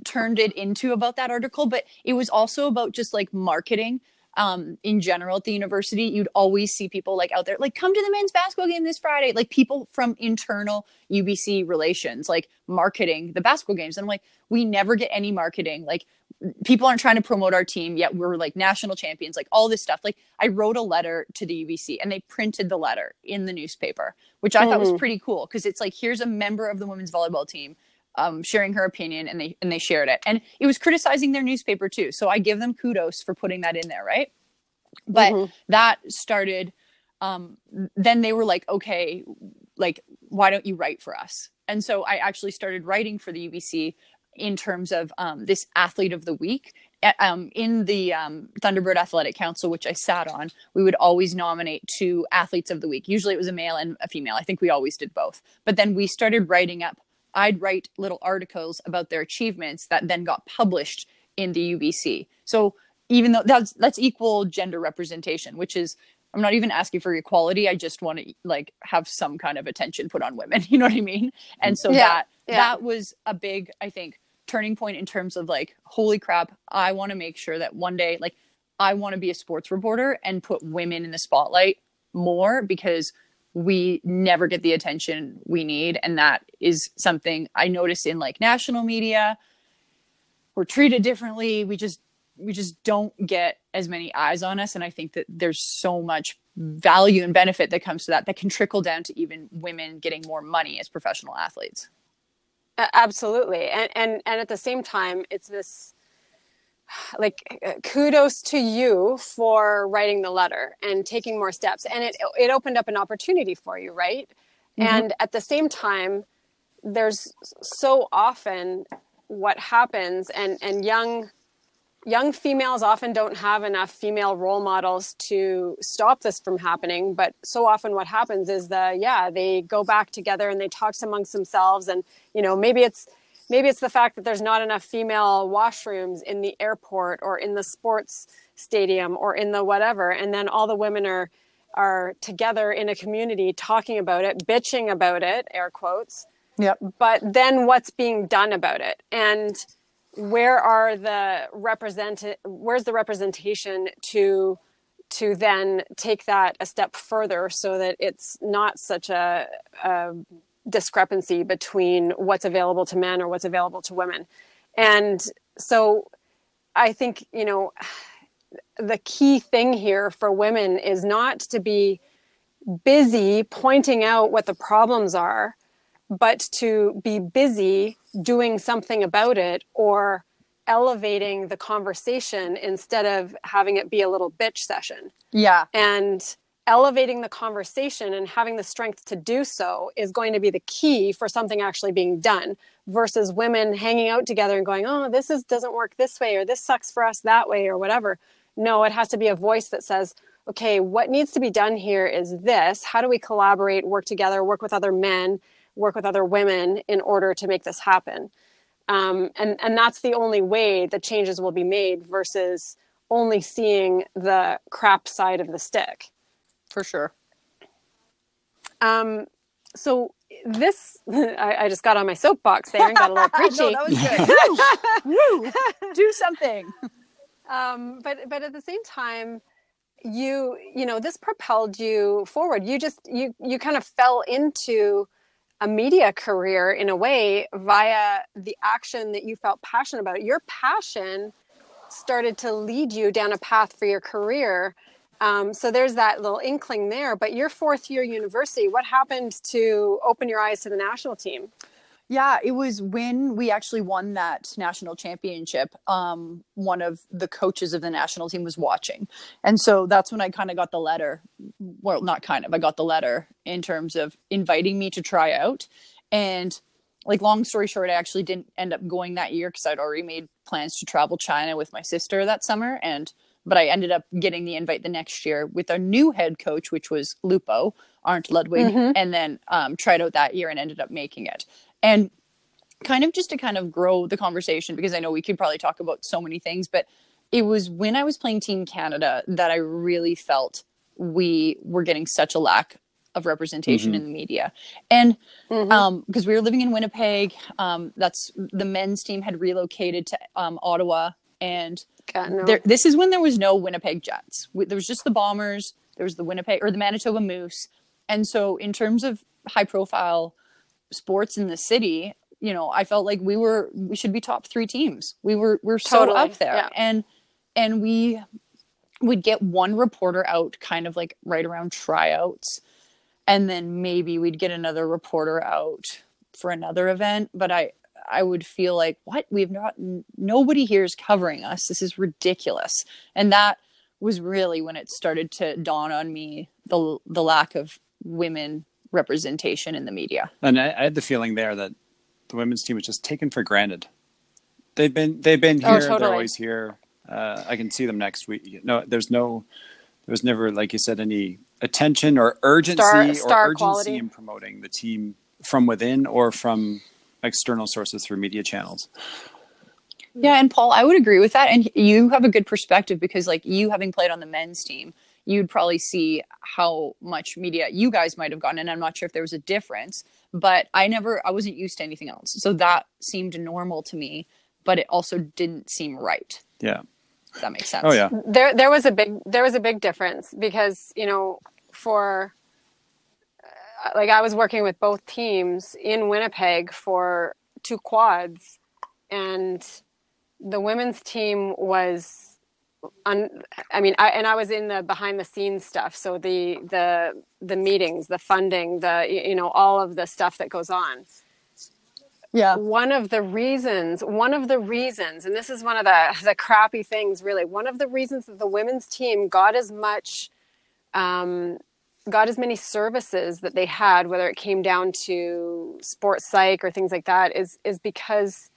turned it into about that article, but it was also about just like marketing. Um, in general at the university, you'd always see people like out there, like come to the men's basketball game this Friday, like people from internal UBC relations, like marketing the basketball games. And I'm like, we never get any marketing. Like people aren't trying to promote our team yet we're like national champions like all this stuff like i wrote a letter to the Ubyssey and they printed the letter in the newspaper which i thought was Mhm. pretty cool because it's like here's a member of the women's volleyball team um, sharing her opinion and they and they shared it. And it was criticizing their newspaper too. So i give them kudos for putting that in there right? But Mhm. that started um, then they were like okay like why don't you write for us? And so i actually started writing for the Ubyssey in terms of um, this athlete of the week. Um, in the um, thunderbird athletic council which i sat on we would always nominate two athletes of the week. Usually it was a male and a female. I think we always did both. But then we started writing up i'd write little articles about their achievements that then got published in the Ubyssey so even though that's that's equal gender representation which is i'm not even asking for equality. I just want to like have some kind of attention put on women [LAUGHS] you know what i mean? And so Yeah, that yeah. that was a big i think turning point in terms of like holy crap i want to make sure that one day like i want to be a sports reporter and put women in the spotlight more because we never get the attention we need. And that is something i notice in like national media. We're treated differently. We just we just don't get as many eyes on us. And i think that there's so much value and benefit that comes to that that can trickle down to even women getting more money as professional athletes. Absolutely. And and and at the same time it's this like uh, kudos to you for writing the letter and taking more steps and it it opened up an opportunity for you right mm-hmm. and at the same time there's so often what happens and and young young females often don't have enough female role models to stop this from happening but so often what happens is the yeah they go back together and they talk amongst themselves and you know maybe it's maybe it's the fact that there's not enough female washrooms in the airport or in the sports stadium or in the whatever and then all the women are are together in a community talking about it bitching about it air quotes Yep. But then what's being done about it? And where are the represent where's the representation to to then take that a step further so that it's not such a, a discrepancy between what's available to men or what's available to women. And so I think, you know, the key thing here for women is not to be busy pointing out what the problems are but to be busy doing something about it or elevating the conversation instead of having it be a little bitch session. Yeah. And elevating the conversation and having the strength to do so is going to be the key for something actually being done versus women hanging out together and going, "Oh, this is doesn't work this way or this sucks for us that way or whatever." No, it has to be a voice that says, "Okay, what needs to be done here is this. How do we collaborate, work together, work with other men?" work with other women in order to make this happen. Um, and, and that's the only way that changes will be made versus only seeing the crap side of the stick. For sure. Um, so this, [LAUGHS] I, I, just got on my soapbox there and got a little preachy. [LAUGHS] no, that was good. [LAUGHS] Woo! Woo! Do something. Um, but but at the same time, you you know this propelled you forward. You just you you kind of fell into a media career in a way via the action that you felt passionate about. Your passion started to lead you down a path for your career. Um, so there's that little inkling there. But your fourth year university, what happened to open your eyes to the national team? Yeah, it was when we actually won that national championship. Um, one of the coaches of the national team was watching. And so that's when I kind of got the letter. Well, not kind of, I got the letter in terms of inviting me to try out. And like, long story short, I actually didn't end up going that year because I'd already made plans to travel China with my sister that summer. And but I ended up getting the invite the next year with our new head coach, which was Lupo, Arnd Ludwig, mm-hmm. and then um, tried out that year and ended up making it and kind of just to kind of grow the conversation because I know we could probably talk about so many things, but it was when I was playing Team Canada that I really felt we were getting such a lack of representation mm-hmm. in the media. And mm-hmm. um because we were living in Winnipeg, um that's the men's team had relocated to um Ottawa and no. there, this is when there was no Winnipeg Jets. There was just the Bombers, there was the Winnipeg or the Manitoba Moose. And so in terms of high profile sports in the city, you know, I felt like we were we should be top three teams. We were we're so up there, yeah. and and we would get one reporter out, kind of like right around tryouts, and then maybe we'd get another reporter out for another event. But I I would feel like what we've not nobody here is covering us. This is ridiculous, and that was really when it started to dawn on me the the lack of women representation in the media. And I, I, had the feeling there that the women's team was just taken for granted. They've been they've been oh, here. Oh, totally. They're always here. Uh, I can see them next week. No, there's no, there was never like you said any attention or urgency star, star or urgency quality. in promoting the team from within or from external sources through media channels. Yeah, and Paul, I would agree with that. And you have a good perspective because, like, you having played on the men's team, you'd probably see how much media you guys might have gotten and i'm not sure if there was a difference but i never i wasn't used to anything else so that seemed normal to me but it also didn't seem right yeah Does that makes oh, sense oh yeah there there was a big there was a big difference because you know for like i was working with both teams in winnipeg for two quads and the women's team was un, I mean, I, and I was in the behind the scenes stuff. So the the the meetings, the funding, the you know all of the stuff that goes on. yeah one of the reasons one of the reasons and this is one of the [LAUGHS] the crappy things really one of the reasons that the women's team got as much um, got as many services that they had whether it came down to sports psych or things like that is is because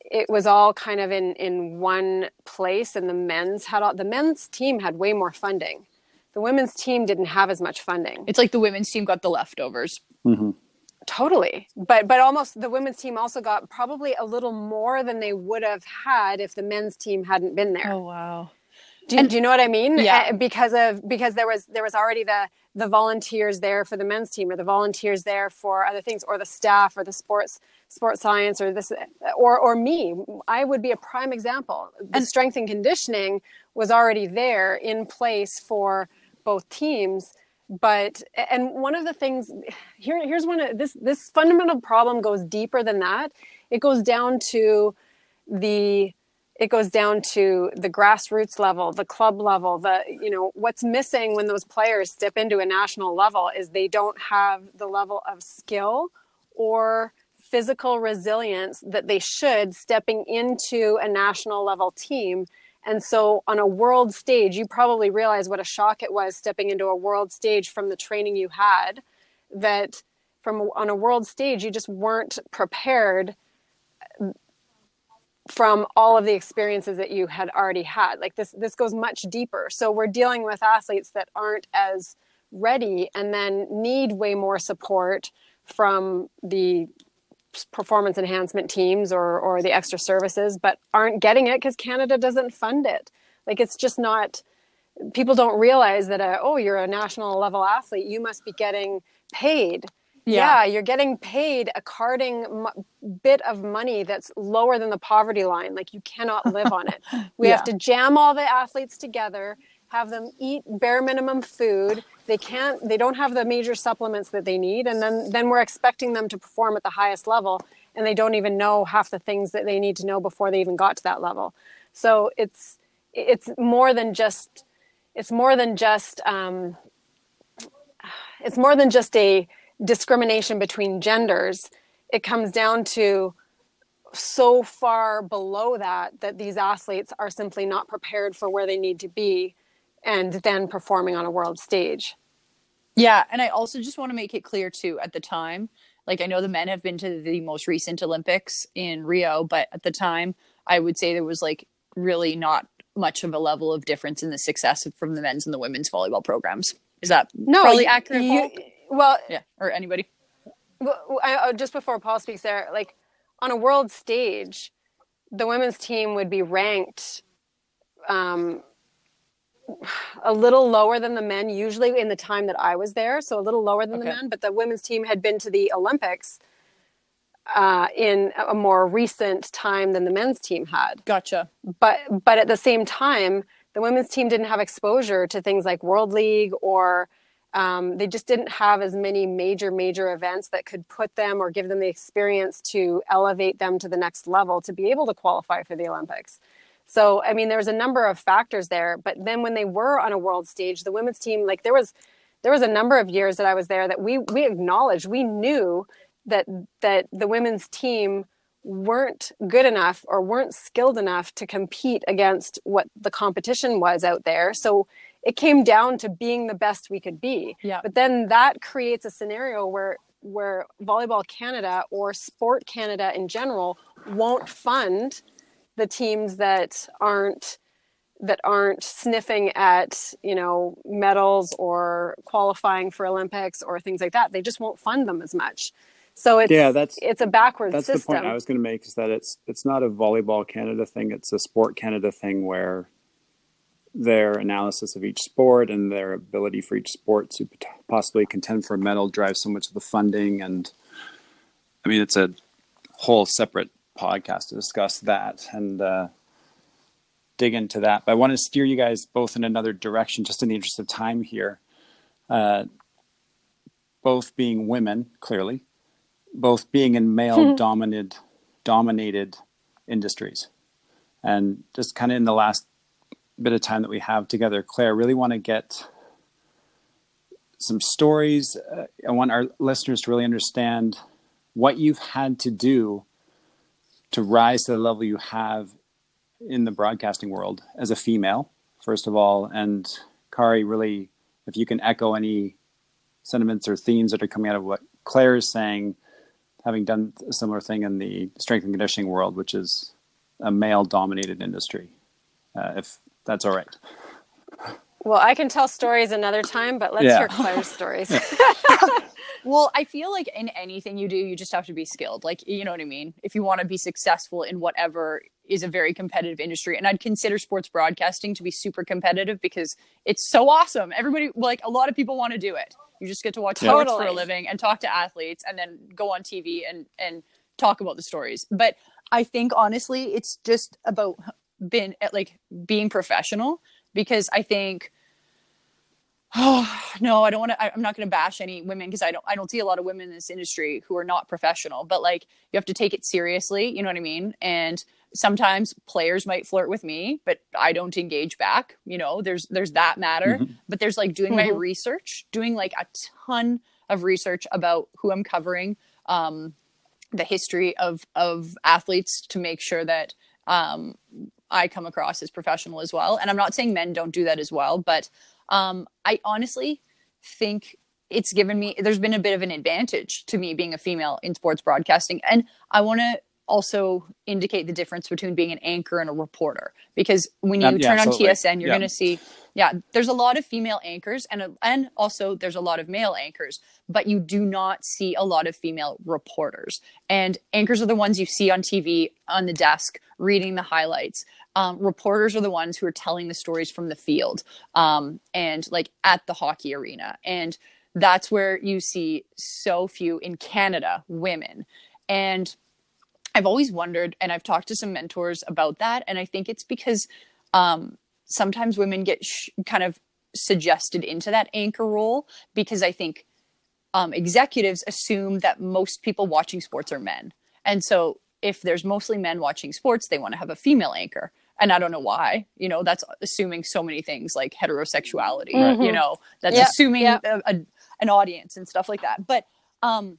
it was all kind of in in one place and the men's had all the men's team had way more funding the women's team didn't have as much funding it's like the women's team got the leftovers mm-hmm. Totally. But but almost the women's team also got probably a little more than they would have had if the men's team hadn't been there. Oh wow. Do, and, do you know what I mean? Yeah. Eh, because of because there was there was already the the volunteers there for the men's team or the volunteers there for other things or the staff or the sports sports science or this eh, or or me. I would be a prime example. The and, strength and conditioning was already there in place for both teams but eh, and one of the things here here's one of this this fundamental problem goes deeper than that it goes down to the it goes down to the grassroots level the club level the you know what's missing when those players step into a national level is they don't have the level of skill or physical resilience that they should stepping into a national level team and so, on a world stage, you probably realize what a shock it was stepping into a world stage from the training you had. That from on a world stage, you just weren't prepared from all of the experiences that you had already had. Like this, this goes much deeper. So we're dealing with athletes that aren't as ready and then need way more support from the performance enhancement teams or or the extra services but aren't getting it because canada doesn't fund it like it's just not people don't realize that uh, oh you're a national level athlete you must be getting paid yeah, yeah you're getting paid a carding m- bit of money that's lower than the poverty line like you cannot live on it. [LAUGHS] We yeah. have to jam all the athletes together have them eat bare minimum food. They can't they don't have the major supplements that they need and then then we're expecting them to perform at the highest level and they don't even know half the things that they need to know before they even got to that level. So it's it's more than just it's more than just um, it's more than just a discrimination between genders it comes down to so far below that that these athletes are simply not prepared for where they need to be and then performing on a world stage. Yeah, and I also just want to make it clear too at the time, like I know the men have been to the most recent Olympics in Rio, but at the time I would say there was like really not much of a level of difference in the success from the men's and the women's volleyball programs. Is that no, probably accurate? You, well, yeah, or anybody. Well, I, just before Paul speaks there, like on a world stage, the women's team would be ranked um, a little lower than the men usually in the time that I was there, so a little lower than okay. the men. But the women's team had been to the Olympics uh, in a more recent time than the men's team had. Gotcha. But but at the same time, the women's team didn't have exposure to things like World League or um, they just didn't have as many major major events that could put them or give them the experience to elevate them to the next level to be able to qualify for the Olympics. So, I mean, there was a number of factors there. But then when they were on a world stage, the women's team, like there was, there was a number of years that I was there that we we acknowledged, we knew that that the women's team weren't good enough or weren't skilled enough to compete against what the competition was out there. So it came down to being the best we could be. Yeah. But then that creates a scenario where where Volleyball Canada or Sport Canada in general won't fund the teams that aren't that aren't sniffing at you know medals or qualifying for Olympics or things like that. They just won't fund them as much. So it's yeah, that's it's a backwards that's system. the point I was going to make is that it's it's not a volleyball Canada thing. It's a sport Canada thing where their analysis of each sport and their ability for each sport to possibly contend for a medal drives so much of the funding and I mean it's a whole separate podcast to discuss that and uh, dig into that. But I want to steer you guys both in another direction, just in the interest of time here. Uh, both being women, clearly, both being in male dominated dominated industries, and just kind of in the last bit of time that we have together, Claire, I really want to get some stories. Uh, I want our listeners to really understand what you've had to do to rise to the level you have in the broadcasting world as a female, first of all, and Kari, really, if you can echo any sentiments or themes that are coming out of what Claire is saying, having done a similar thing in the strength and conditioning world, which is a male dominated industry, uh, if that's all right. Well, I can tell stories another time, but let's yeah. hear Claire's stories. [LAUGHS] well, I feel like in anything you do, you just have to be skilled. Like, you know what I mean? If you want to be successful in whatever is a very competitive industry. And I'd consider sports broadcasting to be super competitive because it's so awesome. Everybody, like, a lot of people want to do it. You just get to watch sports for a living and talk to athletes and then go on TV and, and talk about the stories. But I think honestly, it's just about been at like being professional because I think oh no i don't want to i'm not going to bash any women because i don't i don't see a lot of women in this industry who are not professional but like you have to take it seriously you know what i mean and sometimes players might flirt with me but i don't engage back you know there's there's that matter mm-hmm. but there's like doing mm-hmm. my research doing like a ton of research about who i'm covering um the history of of athletes to make sure that um I come across as professional as well. And I'm not saying men don't do that as well, but um, I honestly think it's given me, there's been a bit of an advantage to me being a female in sports broadcasting. And I want to also indicate the difference between being an anchor and a reporter because when you um, yeah, turn on TSN, you're yeah. going to see yeah, there's a lot of female anchors and and also there's a lot of male anchors, but you do not see a lot of female reporters. And anchors are the ones you see on TV on the desk reading the highlights. Um, reporters are the ones who are telling the stories from the field um, and like at the hockey arena. And that's where you see so few in Canada women. And I've always wondered, and I've talked to some mentors about that. And I think it's because um, sometimes women get sh- kind of suggested into that anchor role because I think um, executives assume that most people watching sports are men. And so if there's mostly men watching sports, they want to have a female anchor. And I don't know why, you know, that's assuming so many things like heterosexuality, mm-hmm. you know, that's yep. assuming yep. A, a, an audience and stuff like that. But um,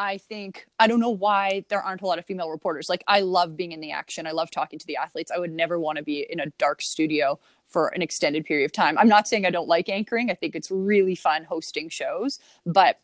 I think I don't know why there aren't a lot of female reporters. Like I love being in the action. I love talking to the athletes. I would never want to be in a dark studio for an extended period of time. I'm not saying I don't like anchoring. I think it's really fun hosting shows, but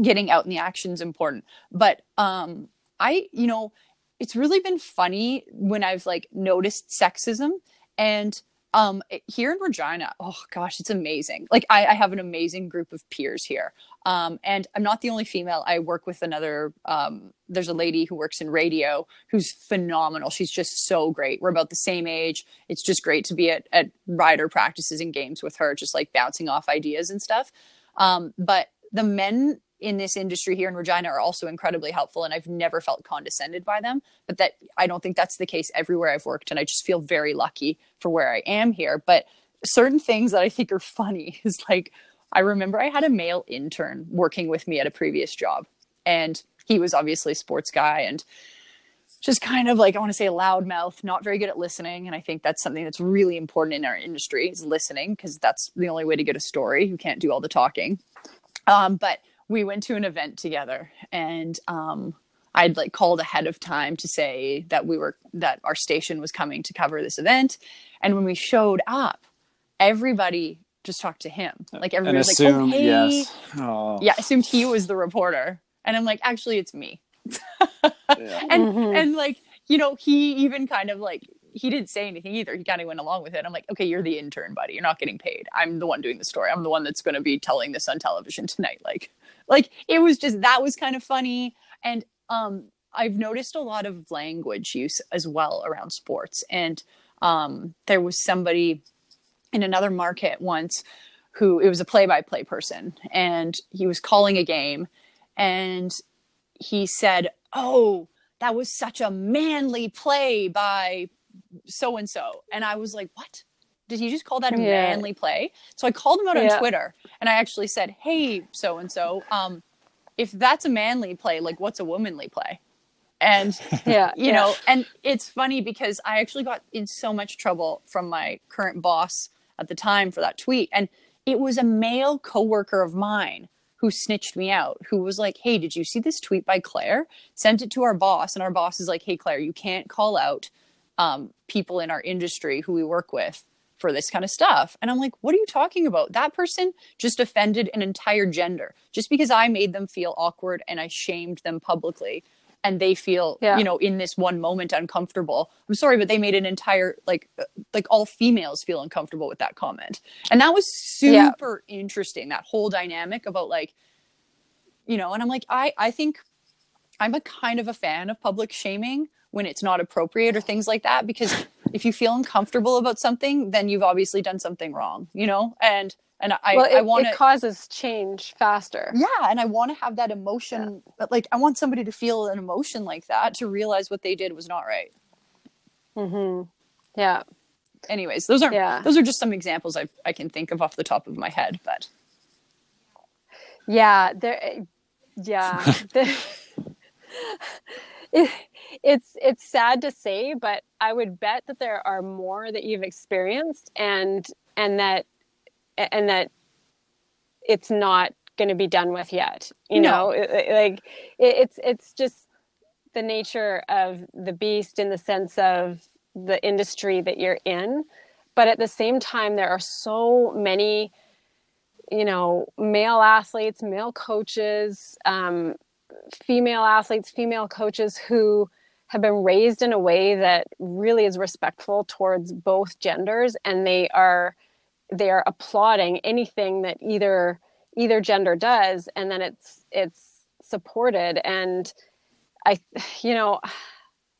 getting out in the action is important. But um I, you know, it's really been funny when I've like noticed sexism and um here in regina oh gosh it's amazing. Like I, I, have an amazing group of peers here. Um and i'm not the only female. I work with another um there's a lady who works in radio who's phenomenal. She's just so great. We're about the same age. It's just great to be at, at rider practices and games with her just like bouncing off ideas and stuff. Um but the men in this industry here in Regina are also incredibly helpful and I've never felt condescended by them but that I don't think that's the case everywhere I've worked and I just feel very lucky for where I am here but certain things that I think are funny [LAUGHS] is like I remember I had a male intern working with me at a previous job and he was obviously a sports guy and just kind of like I want to say loudmouth, not very good at listening, and I think that's something that's really important in our industry is listening because that's the only way to get a story. You can't do all the talking. Um, but we went to an event together and um, I'd like called ahead of time to say that we were that our station was coming to cover this event. And when we showed up, everybody just talked to him. Like everybody was like, "Oh, hey." Yes. Oh. Yeah, assumed he was the reporter. And I'm like, "Actually, it's me." [LAUGHS] yeah. And mm-hmm. and like, you know, he even kind of like he didn't say anything either. He kind of went along with it. I'm like, okay, you're the intern, buddy. You're not getting paid. I'm the one doing the story. I'm the one that's going to be telling this on television tonight. Like, like it was just that was kind of funny and um i've noticed a lot of language use as well around sports and um there was somebody in another market once who it was a play-by-play person and he was calling a game and he said oh that was such a manly play by so and so and i was like what did he just call that a yeah. manly play? So I called him out yeah. on Twitter and I actually said, Hey, so and so, um, if that's a manly play, like what's a womanly play? And [LAUGHS] yeah, you yeah. know, and it's funny because I actually got in so much trouble from my current boss at the time for that tweet. And it was a male coworker of mine who snitched me out, who was like, Hey, did you see this tweet by Claire? Sent it to our boss, and our boss is like, Hey, Claire, you can't call out um, people in our industry who we work with for this kind of stuff. And I'm like, What are you talking about? That person just offended an entire gender just because I made them feel awkward and I shamed them publicly and they feel yeah. you know in this one moment uncomfortable i'm sorry but they made an entire like uh, like all females feel uncomfortable with that comment and that was super yeah. interesting that whole dynamic about like you know and i'm like i i think i'm a kind of a fan of public shaming when it's not appropriate or things like that because if you feel uncomfortable about something then you've obviously done something wrong you know and and I, well, it, I want it causes change faster. Yeah, and I want to have that emotion. Yeah. Like I want somebody to feel an emotion like that to realize what they did was not right. mm-hmm Yeah. Anyways, those are yeah. those are just some examples I I can think of off the top of my head, but. Yeah, there. Yeah. [LAUGHS] [LAUGHS] it, it's it's sad to say, but I would bet that there are more that you've experienced, and and that and that it's not going to be done with yet you no. know like it, it's it's just the nature of the beast in the sense of the industry that you're in but at the same time there are so many you know male athletes male coaches um, female athletes female coaches who have been raised in a way that really is respectful towards both genders and they are they are applauding anything that either either gender does and then it's it's supported. And i you know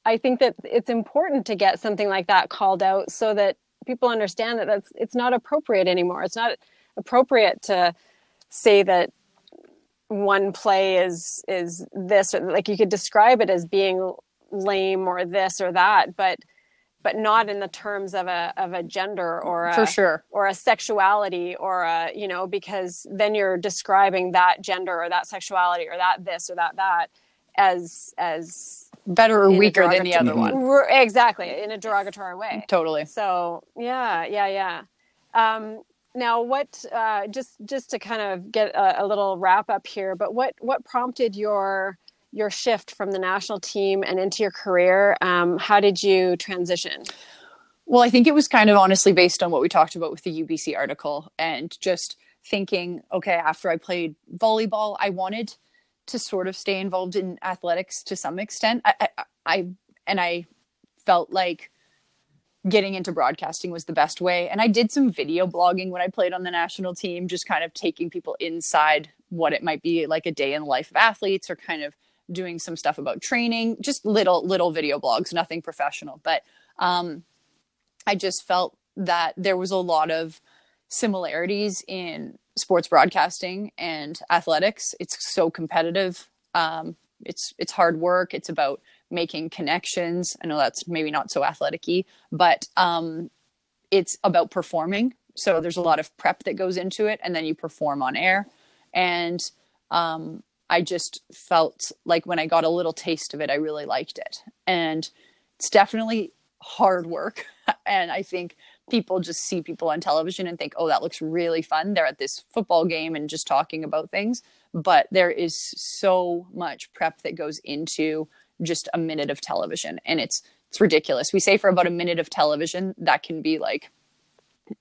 i think that it's important to get something like that called out so that people understand that that's it's not appropriate anymore. It's not appropriate to say that one play is is this or like you could describe it as being lame or this or that but but not in the terms of a of a gender or a, for sure. or a sexuality or a you know because then you're describing that gender or that sexuality or that this or that that as as better or weaker than the other one. Exactly in a derogatory way. Totally. So yeah yeah yeah. Um, now what uh, just just to kind of get a, a little wrap up here but what what prompted your your shift from the national team and into your career. Um, how did you transition? Well, I think it was kind of honestly based on what we talked about with the UBC article and just thinking, okay, after I played volleyball, I wanted to sort of stay involved in athletics to some extent. I, I, I and I felt like getting into broadcasting was the best way. And I did some video blogging when I played on the national team, just kind of taking people inside what it might be like a day in the life of athletes or kind of doing some stuff about training, just little little video blogs, nothing professional. But um, I just felt that there was a lot of similarities in sports broadcasting and athletics. It's so competitive. Um, it's it's hard work. It's about making connections. I know that's maybe not so athleticy, but um, it's about performing. So there's a lot of prep that goes into it, and then you perform on air. And um, I just felt like when I got a little taste of it, I really liked it. And it's definitely hard work. [LAUGHS] and I think people just see people on television and think, oh, that looks really fun. They're at this football game and just talking about things. But there is so much prep that goes into just a minute of television. And it's it's ridiculous. We say for about a minute of television, that can be like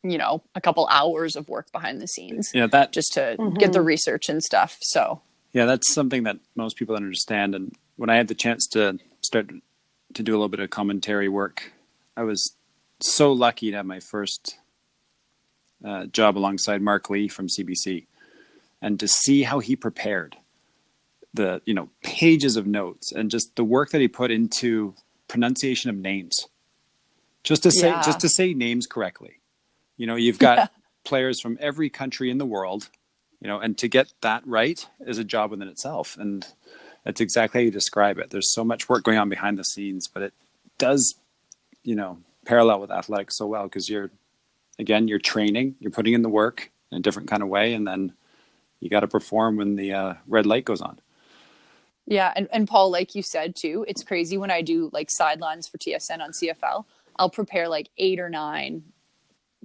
you know a couple hours of work behind the scenes yeah that just to mm-hmm. get the research and stuff so yeah, that's something that most people understand. And when I had the chance to start to do a little bit of commentary work, I was so lucky to have my first uh, job alongside Mark Lee from CBC, and to see how he prepared the you know pages of notes and just the work that he put into pronunciation of names, just to say yeah. just to say names correctly. You know, you've got [LAUGHS] yeah. players from every country in the world you know and to get that right is a job within itself and that's exactly how you describe it there's so much work going on behind the scenes but it does you know parallel with athletics so well because you're again you're training you're putting in the work in a different kind of way and then you got to perform when the uh, red light goes on yeah and, and paul like you said too it's crazy when i do like sidelines for tsn on cfl i'll prepare like eight or nine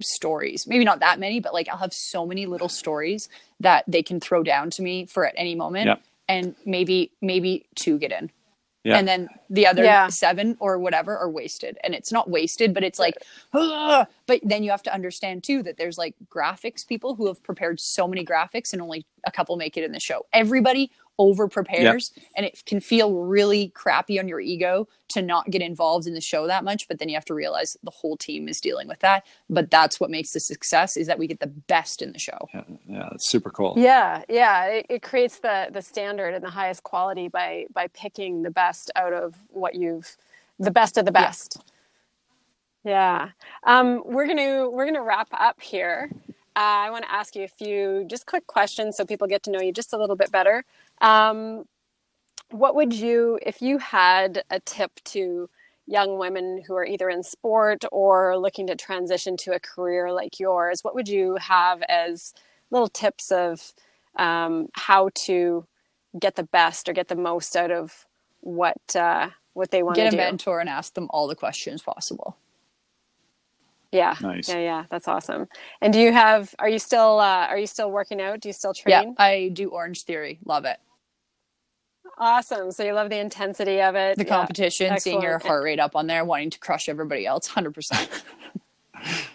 stories. Maybe not that many, but like I'll have so many little stories that they can throw down to me for at any moment. Yep. And maybe maybe two get in. Yeah. And then the other yeah. seven or whatever are wasted. And it's not wasted, but it's like, Ugh! but then you have to understand too that there's like graphics people who have prepared so many graphics and only a couple make it in the show. Everybody over prepares yep. and it can feel really crappy on your ego to not get involved in the show that much but then you have to realize the whole team is dealing with that but that's what makes the success is that we get the best in the show yeah, yeah that's super cool yeah yeah it, it creates the the standard and the highest quality by by picking the best out of what you've the best of the best yeah, yeah. Um, we're gonna we're gonna wrap up here uh, I want to ask you a few just quick questions so people get to know you just a little bit better. Um, what would you, if you had a tip to young women who are either in sport or looking to transition to a career like yours, what would you have as little tips of um, how to get the best or get the most out of what uh, what they want to do? Get a mentor and ask them all the questions possible. Yeah. Nice. Yeah, yeah, that's awesome. And do you have? Are you still? Uh, are you still working out? Do you still train? Yeah, I do Orange Theory. Love it. Awesome. So you love the intensity of it. The yeah. competition, seeing your heart rate up on there, wanting to crush everybody else, 100%.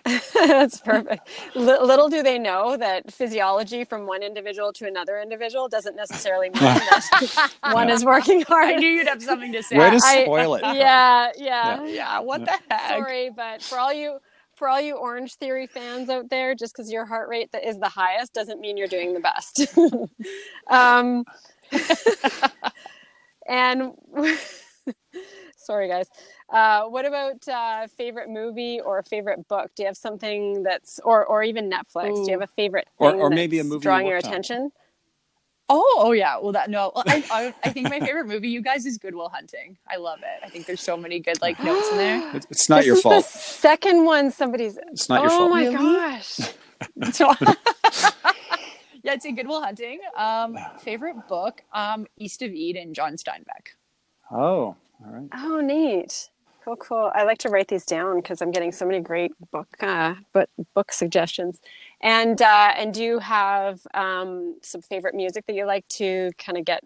[LAUGHS] That's perfect. L- little do they know that physiology from one individual to another individual doesn't necessarily mean that [LAUGHS] one yeah. is working hard. I knew you'd have something to say. Way to spoil I, it. Yeah, yeah, yeah, yeah. What yeah. the heck? Sorry, but for all you for all you Orange Theory fans out there, just because your heart rate is the highest doesn't mean you're doing the best. [LAUGHS] um, [LAUGHS] and [LAUGHS] sorry, guys. Uh, what about uh, favorite movie or favorite book? Do you have something that's, or or even Netflix? Ooh. Do you have a favorite or, or maybe a movie drawing your attention? On? Oh, oh yeah. Well, that no. I, I, I think my favorite movie, you guys, is Good Will Hunting. I love it. I think there's so many good like [GASPS] notes in there. It's, it's not this your fault. second one, somebody's. It's not your oh fault. Oh my really? gosh. [LAUGHS] yeah, it's a Good Will Hunting. Um, favorite book, um, East of Eden, John Steinbeck. Oh, all right. Oh, neat. Cool, cool. I like to write these down because I'm getting so many great book, uh, but book suggestions. And uh, and do you have um, some favorite music that you like to kind of get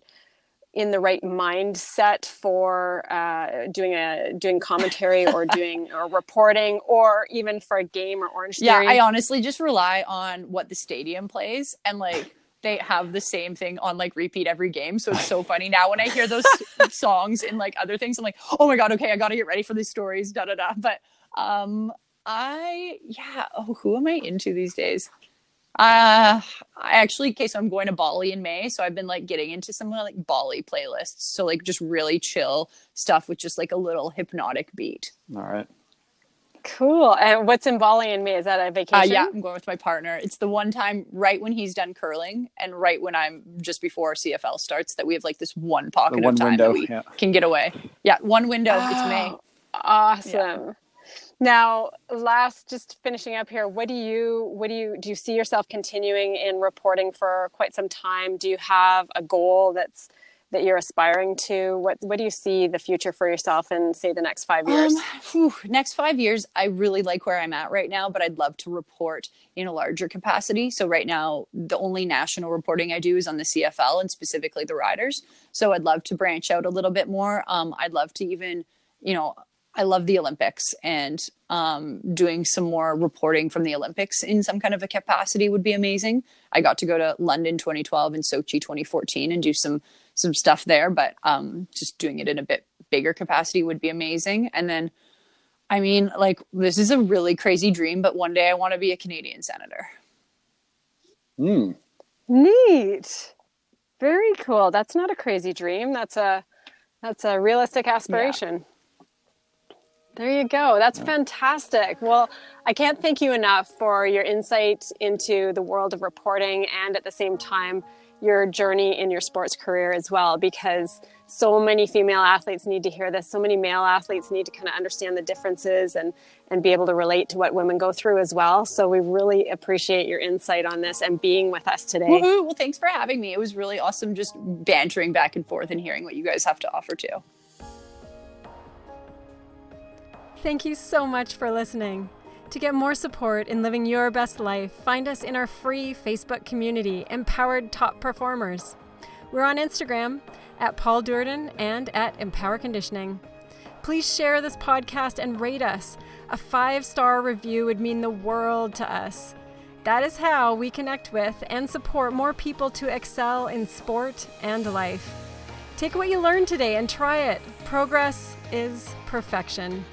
in the right mindset for uh, doing a doing commentary or [LAUGHS] doing or reporting or even for a game or Orange Theory? Yeah, I honestly just rely on what the stadium plays and like they have the same thing on like repeat every game. So it's so funny now when I hear those [LAUGHS] songs in like other things. I'm like, oh my god, okay, I got to get ready for these stories. Da da da. But um, I yeah. Oh, who am I into these days? Uh, I actually, okay, so I'm going to Bali in May. So I've been like getting into some like Bali playlists. So like just really chill stuff with just like a little hypnotic beat. All right. Cool. And what's in Bali in May? Is that a vacation? Uh, yeah, I'm going with my partner. It's the one time right when he's done curling and right when I'm just before CFL starts that we have like this one pocket one of time window, that we yeah. can get away. Yeah, one window. Oh, it's May. [GASPS] Awesome. Yeah. Now, last, just finishing up here. What do you, what do you, do you see yourself continuing in reporting for quite some time? Do you have a goal that's that you're aspiring to? What what do you see the future for yourself in say the next five years? Um, whew, next five years, I really like where I'm at right now, but I'd love to report in a larger capacity. So right now, the only national reporting I do is on the CFL and specifically the riders. So I'd love to branch out a little bit more. Um, I'd love to even, you know, I love the Olympics and um, doing some more reporting from the Olympics in some kind of a capacity would be amazing. I got to go to London 2012 and Sochi 2014 and do some some stuff there, but um, just doing it in a bit bigger capacity would be amazing. And then, I mean, like this is a really crazy dream, but one day I want to be a Canadian senator. Hmm. Neat. Very cool. That's not a crazy dream. That's a that's a realistic aspiration. Yeah. There you go. That's fantastic. Well, I can't thank you enough for your insight into the world of reporting and at the same time your journey in your sports career as well because so many female athletes need to hear this so many male athletes need to kind of understand the differences and and be able to relate to what women go through as well so we really appreciate your insight on this and being with us today Woo-hoo. well thanks for having me it was really awesome just bantering back and forth and hearing what you guys have to offer too Thank you so much for listening. To get more support in living your best life, find us in our free Facebook community, Empowered Top Performers. We're on Instagram at Paul Duerden and at Empower Conditioning. Please share this podcast and rate us. A five star review would mean the world to us. That is how we connect with and support more people to excel in sport and life. Take what you learned today and try it. Progress is perfection.